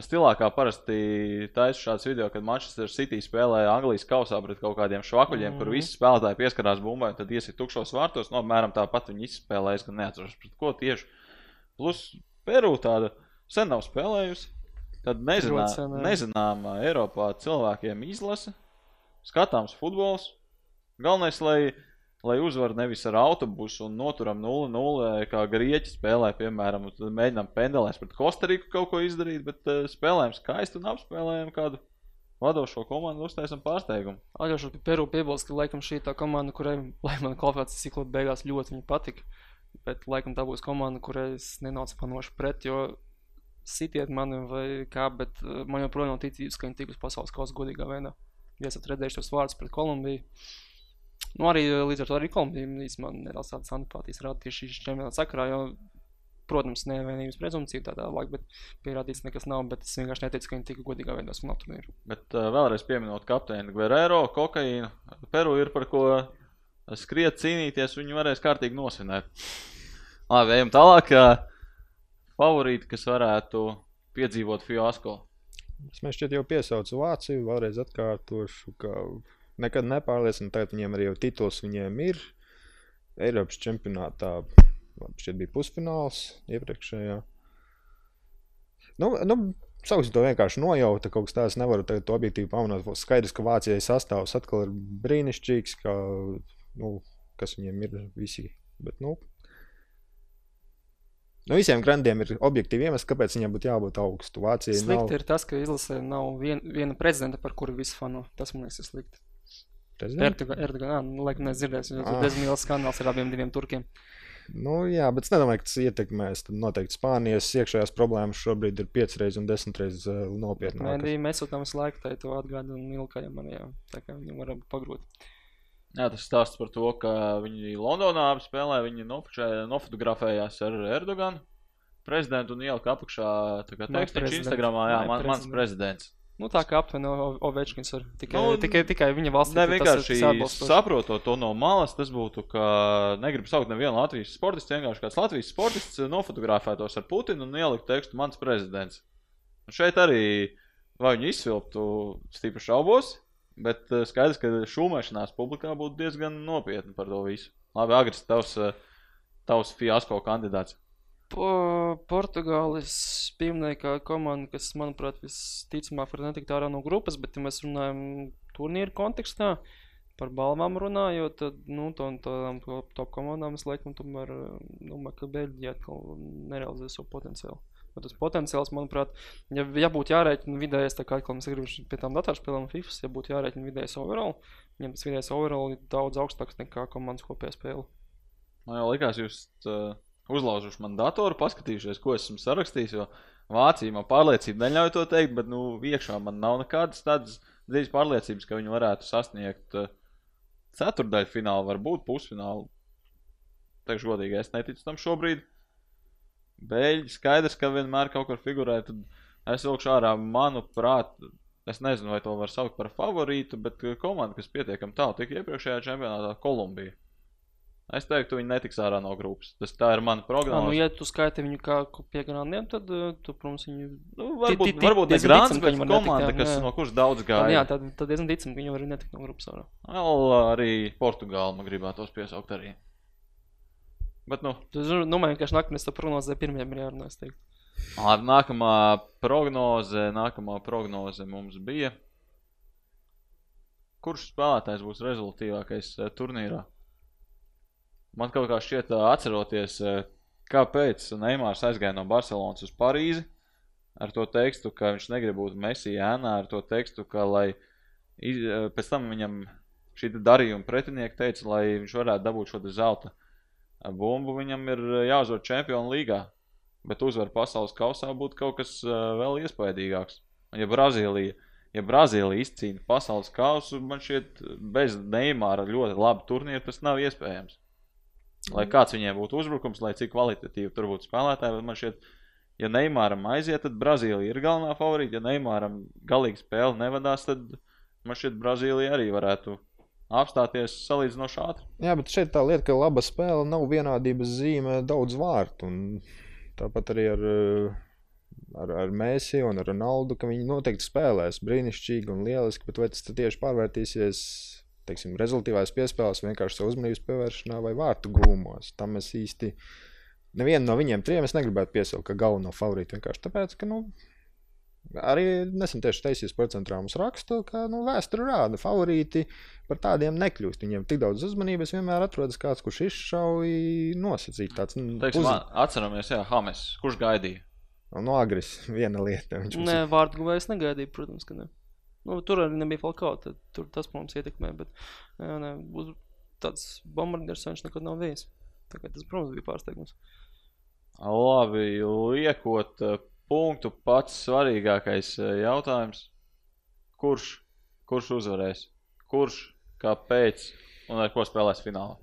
stilā, kā parasti taisa šāds video, kad Manchester City spēlē Anglijas kausā pret kaut kādiem švakuļiem, mm kur visi spēlētāji pieskarās bumbai, un tad iesit tukšos vārtos. No apmēram tāpat viņi izspēlēja, es gan neatceros pret ko tieši. Plus Peru tāda sen nav spēlējusi. Tad nezinā, Ļoti sen, jā. nezināmā Eiropā cilvēkiem izlase, skatāms futbols. Galvenais, lai, lai uzvar nevis ar autobusu un noturam 0-0, kā grieķi spēlē, piemēram, mēģinām pendelēs pret Kostariku kaut ko izdarīt, bet uh, spēlējam skaisti un apspēlējam kādu vadošo komandu, uztaisam pārsteigumu. Atļaušos pie Peru piebilst, ka laikam šī tā komanda, kurai, man kvalifikācijas cikla beigās ļoti patika. Bet laikam tā būs komanda, kurai es nenācu panoši pret, jo sitiet mani vai kā, bet eh, man joprojām nav ticības, ka viņi tikus pasaules kausa godīgā veidā. Ja esat redzējuši tos vārdus pret Kolumbiju. Nu, arī eh, līdz ar to arī Kolumbija īstenībā nedaudz tādas antipātijas rada tieši šī čempionāta sakarā, jo, protams, nevienības prezumcija tā tālāk, bet pierādīts nekas nav, bet es vienkārši neticu, ka viņi tika godīgā veidā spēlēt turnīru. Bet uh, vēlreiz pieminot kapteini Guerrero, kokaīnu. Peru ir par ko skriet, cīnīties, viņi varēs kārtīgi nosvinēt. Labi, ejam tālāk. ā, Favorīti, kas varētu piedzīvot fiasko. Es man šķiet, jau piesaucu Vāciju, vēlreiz atkārtošu, ka nekad nepārliecinu. Tagad viņiem arī jau tituls viņiem ir. Eiropas čempionātā šķiet bija pusfināls iepriekšējā. Nu, nu, Sauksim to vienkārši nojauta, kaut kas tāds nevaru tagad objektīvi pamanīt. Skaidrs, ka Vācijai sastāvs atkal ir brīnišķīgs, ka, nu, kas viņiem ir visi. Bet, nu, nu, visiem grandiem ir objektīvi iemesli, kāpēc viņiem būtu jābūt augstu. Vācija Slikti nav ir tas, ka izlasē nav vien, viena prezidenta, par kuru visi fano. Tas man liekas ir slikti. Erdogan, nu, laikam nedzirdēs, jo Ah. tur diezgan liels skandāls ar abiem diviem turkiem. Nu, jā, bet es nedomāju, ka tas ietekmēs. Tad noteikti Spānijas iekšējās problēmas šobrīd ir piecreiz un desmitreiz uh, nopietnākas. Mēs tam visu laiku tai to atgādina un ilkājam arī, jā. Tā kā viņam varam pagrūt. Jā, tas stāsts par to, ka viņi Londonā apspēlē, viņi nofotografējās ar Erdoganu prezidentu un ielika apakšā prezidents. Instagramā, jā, man, mans prezidents. prezidents. Nu, tā kā aptuveni Ovečkins var tikai, Nu, tikai, tikai viņa valsts. Ne vienkārši saprotot to no malas, tas būtu, ka negribu saukt nevienu Latvijas sportistu, vienkārši kāds Latvijas sportists nofotografētos ar Putinu un ielikt tekstu mans prezidents. Un šeit arī, vai viņi izsvilptu, stipri šaubos, bet eh, skaidrs, ka šūmēšanās publikā būtu diezgan nopietni par to visu. Labi, Agris, tavs, eh, tavs fiasko kandidāts. Po, Portugāles pieminēja komanda, kas, manuprāt, visticamāk var netikt ārā no grupas, bet, ja mēs runājam turnīru kontekstā, par balvām runājot, tad, nu, to, tādām top komandām es laikam tomēr eh, domāju, ka Beļģija atkal nerealizē savu potenciālu. Bet tas potenciāls, manuprāt, ja, ja būtu jārēķina vidējais, tā kā atkal mēs gribam pie tām datorspēlēm FIFA, ja būtu jārēķina vidējais overall, viņam tas vidējais overall ir daudz augstāks nekā komandas kopējā spēle. Man jau likās, jūs uh, uzlaužuši man datoru, paskatījušies, ko esmu sarakstījis. Jo Vācija man pārliecība neļauj to teikt, bet nu, iekšā man nav nekādas tādas dziļas pārliecības, ka viņi varētu sasniegt uh, ceturdaļu finālu, varbūt pusfinālu. Teikšu godīgi, es neticu tam šobrīd. Beļģi skaidrs, ka vienmēr kaut kur figurē. Tad es vilkšu ārā, manuprāt, es nezinu, vai to var saukt par favorītu, bet komanda, kas pietiekami tālu tika iepriekšējā čempionātā, Kolumbija. Es teiktu, viņi netiks ārā no grupas. Tas tā ir mana prognoze. nu, ja tu skaiti viņu kā pie grāmatiem, tad, eh, tu, protams, viņu Nu, varbūt varbūt ne ka bet viņi netikt, komanda, jā, kas jā. no kuras daudz jā, gāja. tad, tad diezgan ticam, ka viņi var netikt no grupas ārā. Vēl arī Portugāla man gribētos piesaukt arī. Bet, nu, Tu zini, nu, vienkārši nākamais to prognozē pirmajam ir jārunā, es teiktu. labi, nākamā prognoze, nākamā prognoze mums bija. Kurš spēlētājs būs rezultātīvākais turnīrā? Man kaut kā šķiet, atceroties, kāpēc Neimārs aizgāja no Barcelonas uz Parīzi ar to tekstu, ka viņš negrib būt Mesija ēnā, ar to tekstu, ka lai iz, pēc tam viņam šī darījuma pretinieki teica, lai viņš varētu dabūt šo zelta bumbu, viņam ir eh, jāuzvar Čempionu līgā. Bet uzvar pasaules kausā būtu kaut kas uh, vēl iespaidīgāks. Ja Brazīlija, ja Brazīlija izcīna pasaules kausu, man šķiet, bez Neimāra ļoti labi turnīri tas nav iespējams. Lai kāds viņiem būtu uzbrukums, lai cik kvalitatīvi tur būtu spēlētāji, bet man šķiet, ja Neimāram aiziet, tad Brazīlija ir galvenā favorīta. Ja Neimāram galīgi spēle nevadās, tad man šķiet, Brazīlija arī varētu apstāties salīdzinoši ātri. Jā, bet šeit tā lieta, ka laba spēle nav vienādības zīme daudz vārtu. Tāpat arī ar, ar, ar Mēsiju un ar Ronaldu, ka viņi noteikti spēlēs brīnišķīgi un lieliski, bet vai tas tieši pārvērtīsies teiksim, rezultātīvās piespēlēs, vienkārši savu uzmanības pievēršanā vai vārtu gūmos. Tam es īsti nevienu no viņiem trim es negribētu piesaukt kā galveno favorītu. Vienkārši tāpēc, ka nu, arī nesen tieši taisījis procentrā mums rakstu, ka nu, vēsture rāda, favorīti par tādiem nekļūst. Viņiem tik daudz uzmanības vienmēr atrodas kāds, kurš izšauj nosacīt tāds nu, man- atceramies, jā, Hames, kurš gaidīja? no agres viena lieta. Viņš mums Nē, vārdu guvējs negaidīja, protams, ka ne. Nu, tur arī nebija Falkau, tad tur tas, protams, ietekmē, bet jā, ne, uz tāds bombardieris viņš nekad nav bijis. Tā kā tas, protams, bija pārsteigums. Labi, liekot eh, punktu, pats svarīgākais eh, jautājums. Kurš, kurš uzvarēs? Kurš, kāpēc un ar ko spēlēs finālā?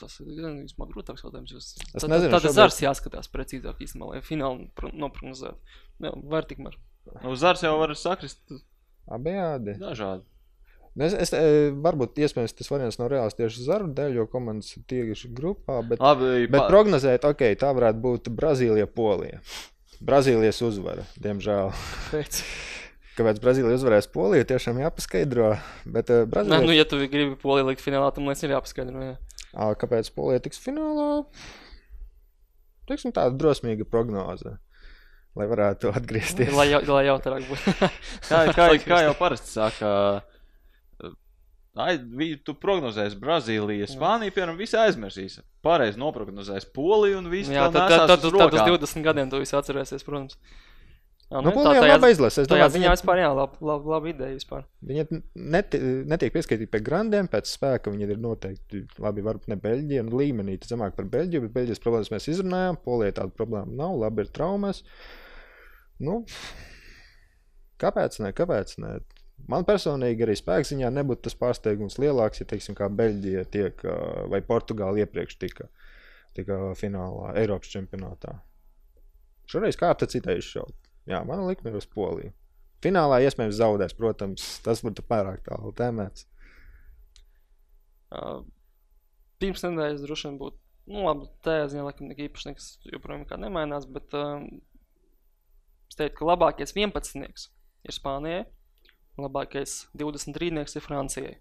Tas ir gan īstenībā grūtāks jautājums. Es tad- nezinu, Tad šobrīd- zars jāskatās precīzāk īstenībā, lai finālu pro- noprognozētu. Jā, var tikmēr. Nu, Zars jau var sakrist Abejādi. dažādi. Es, es, e, varbūt iespējams tas variants nav reāls tieši zaru dēļ, jo komandas ir tieši grupā. Bet, Labi, bet pa- prognozēt, ok, tā varētu būt Brazīlija, Polija. Brazīlijas uzvara, diemžēl. Pēc. Kāpēc Brazīlija uzvarēs Poliju, tiešām jāpaskaidro. Bet uh, Nē, Brazīlija, nu, ja tu gribi poliju likt finālā, tad liekas, ir jāpaskaidro. Jā. Ā, kāpēc Polija tiks finālā? Teiksim, tāda drosmīga prognoze. Lai varētu atgriezties. Lai, jau, lai jautrāk būtu. kā, kā, kā jau parasti saka, tu prognozēsi Brazīliju, Spāniju, piemēram, visi aizmirsīs. Pareizi noprognozēs Poliju un visu Jā, tad, tad, tad, tad uz 20 gadiem tu visu atcerēsies, protams. Jā, Nu, Polija ir laba izlase. Es domāju, ziņā viņa, vispār, jā, laba, laba, laba ideja vispār. viņa neti, netiek pieskaitīta pie grandiem pēc spēka. Viņa ir noteikti labi, varbūt ne Beļģija, un līmenī tas zemāk par Beļģiju, bet Beļģijas problēmas mēs izrunājām. Polija tāda problēma nav, labi ir traumas. Nu, kāpēc ne? Kāpēc ne? Man personīgi arī spēkziņā nebūtu tas pārsteigums lielāks, ja, teiksim, kā Beļģija tiek vai Portugāla iepriekš tika, tika finālā Eiropas čempionātā. Šoreiz kārta citai izšaut. Jā, man likme ir uz Poliju. Finālā iespējams zaudēs, protams, tas būtu pārāk tālu tēmēts. Uh, pirms nedēļas droši vien būtu, nu, labi, tajā ziņā, laikam, nekā īpaši nekas joprojām nekā nemainās, bet um, es teiktu, ka labākais 11. ir Spānijai, labākais 23. ir Francijai.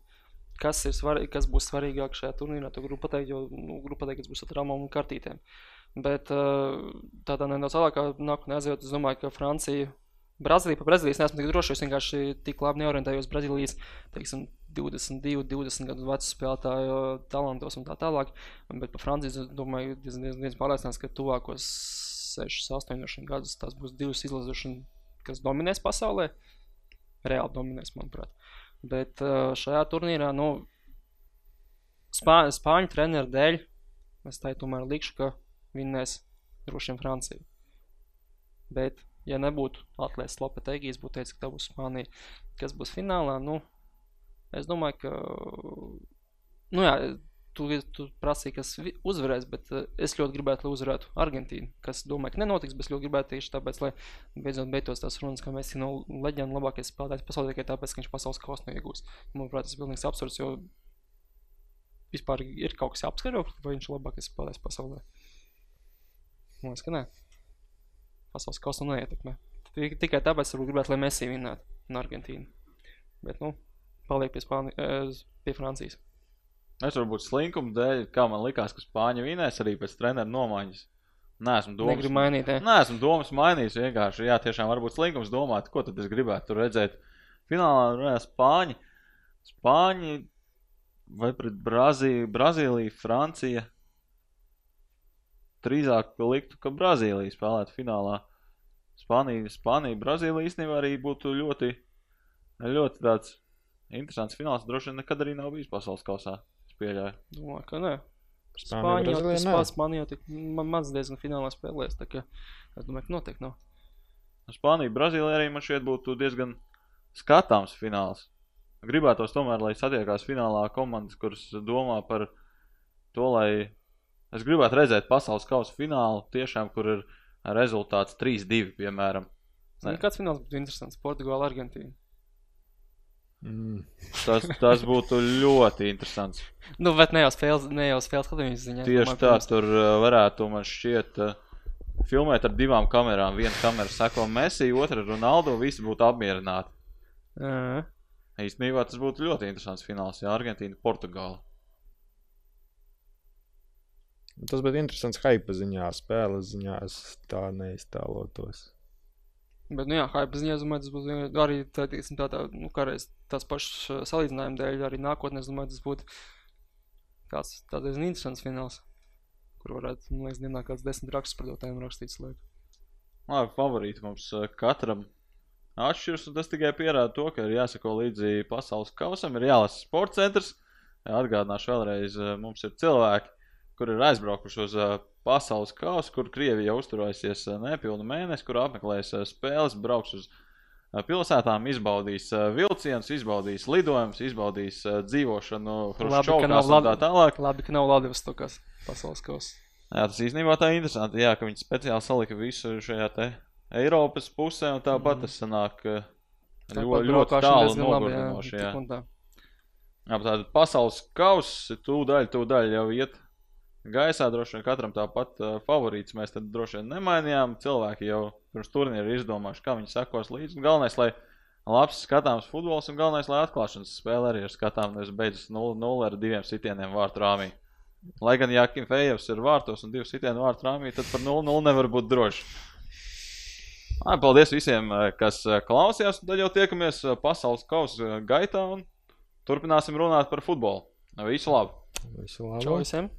Kas, ir svarīgi, kas būs svarīgāk šajā turnīrā, to grupu pateikt, jo nu, grupa pateikt, kas būs ar traumām un kartītēm. Bet uh, tādā nedaudz tālākā nākotnē aizjūt, es domāju, ka Francija, Brazīlija, par Brazīlijas neesmu tik drošs, es vienkārši tik labi neorientējos Brazīlijas, teiksim, 22, 20 gadu vecu spēlētāju talantos un tā tālāk. Bet par Franciju es domāju, diezgan, diezgan, diezgan pārliecināts, ka tuvākos 6, 8 gadus tās būs divas izlases, kas dominēs pasaulē. Reāli dominēs, manuprāt. Bet uh, šajā turnīrā, nu, spā, spāņu treneru dēļ, es tā tomēr likšu, ka vinnēs droši vien Francija. Bet, ja nebūtu atlaists Lopetegijs, būtu teicis, ka tā būs Spānija, kas būs finālā, nu, es domāju, ka, nu jā, tu, tu prasīji, kas uzvarēs, bet eh, es ļoti gribētu, lai uzvarētu Argentīnu, kas, domāju, ka nenotiks, bet es ļoti gribētu tieši tāpēc, lai beidzot beigtos tās runas, ka Messi nav leģenda labākais spēlētājs pasaulē, tikai tāpēc, ka viņš pasaules kausu neiegūs. Manuprāt, tas ir pilnīgs absurds, jo vispār ir kaut kas jāapskaro, vai viņš ir labākais spēlētājs pasaulē. Man liekas, ka nē. Pasaules kausu neietekmē. Tik- Tikai tāpēc, ka gribētu, lai Messi vinnētu un Argentīnu. Bet, nu, paliek pie, Spāni, eh, pie Francijas. Es varbūt slinkuma dēļ, kā man likās, ka Spāņi vinēs arī pēc treneru nomaiņas. Nē, esmu domas. Eh? Nē, esmu domas mainījis. Vienkārši, jā, tiešām varbūt slinkums domāt, ko tad es gribētu tur redzēt. Finālā runāja Spāņi. Spāņi vai pret Brazīliju, Brazīlija, Francija. Drīzāk liktu, ka Brazīlija spēlētu finālā. Spānija, Spānija, Brazīlija īstenībā arī būtu ļoti, ļoti tāds interesants fināls. Droši vien nekad arī nav bijis pasaules kausā. Pieļauju. Domāju, ka nē. Spānija, Spāņu jau tas pats, man jau tik ma- maz diezgan finālā spēlēs, tā ka es domāju, ka noteikti nav. Spānija, Brazīlija arī man šķiet būtu diezgan skatāms fināls. Gribētos tomēr, lai satiekās finālā komandas, kuras domā par to, lai es gribētu redzēt pasaules kausa finālu, tiešām, kur ir rezultāts 3-2, piemēram. Zini, kāds fināls būtu interesants? Portugāla, Argentīna. Mm. Tas, tas būtu ļoti interesants. Nu, bet ne jau spēles, ne jau spēles skatījums ziņā. Tieši domāju, tā, protams. tur uh, varētu, man šķiet, uh, filmēt ar divām kamerām. Viena kamera seko Messi, otra Ronaldo, visi būtu apmierināti. Jā. Īstenībā tas būtu ļoti interesants fināls, ja Argentīna, Portugāla. Tas bija interesants hype ziņā, spēles ziņā. Es tā neiztēlotos. Bet, nu jā, hype ziņā, es domāju, tas būs arī tā, teiksim, tā, tā nu, kādreiz tās pašas uh, salīdzinājuma dēļ, arī nākotnē, es domāju, tas būtu kāds tāds interesants fināls, kur varētu, man liekas, dienā kāds desmit rakstus par dotājiem rakstīts liek. Labi, favorīti mums uh, katram atšķiras, un tas tikai pierāda to, ka ir jāsako līdzi pasaules kausam, ir jālasa sports centrs. Atgādināšu vēlreiz, uh, mums ir cilvēki, kur ir aizbraukuši uz pasaules kausu, kur Krievija uzturēsies nepilnu mēnesi, kur apmeklēs spēles, brauks uz pilsētām, izbaudīs vilcienus, izbaudīs lidojumus, izbaudīs dzīvošanu, Hruščovkās un tā tālāk. Labi, ka nav Vladivostokās pasaules kausa. Jā, tas īstenībā tā ir interesanti. Jā, ka viņi speciāli salika visu šajā te Eiropas pusē, un tāpat Mhm. tas sanāk Tāpat ļoti, ļoti tālu jā, nogurdinoši. Jā. tā. Jā, bet tātad pasaules kausa tūdaļ, tūdaļ jau iet gaisā. Droši vien katram tāpat uh, favorīts mēs tad droši vien nemainījām. Cilvēki jau pirms turnīra ir izdomājuši, kā viņi sekos līdzi. Galvenais, lai labs skatāms futbols un galvenais, lai atklāšanas spēle arī ir skatāms. Nevis beidzas 0-0 ar diviem sitieniem vārtu rāmī. Lai gan Jākim Fejevs ir vārtos un divi sitieni vārtu rāmī, tad par 0-0 nevar būt droši. Ai, paldies visiem, eh, kas eh, klausījās. Tad jau tiekamies pasaules kausa gaitā un turpināsim runāt par futbolu. Visu labu! Visu labu! Čau visiem!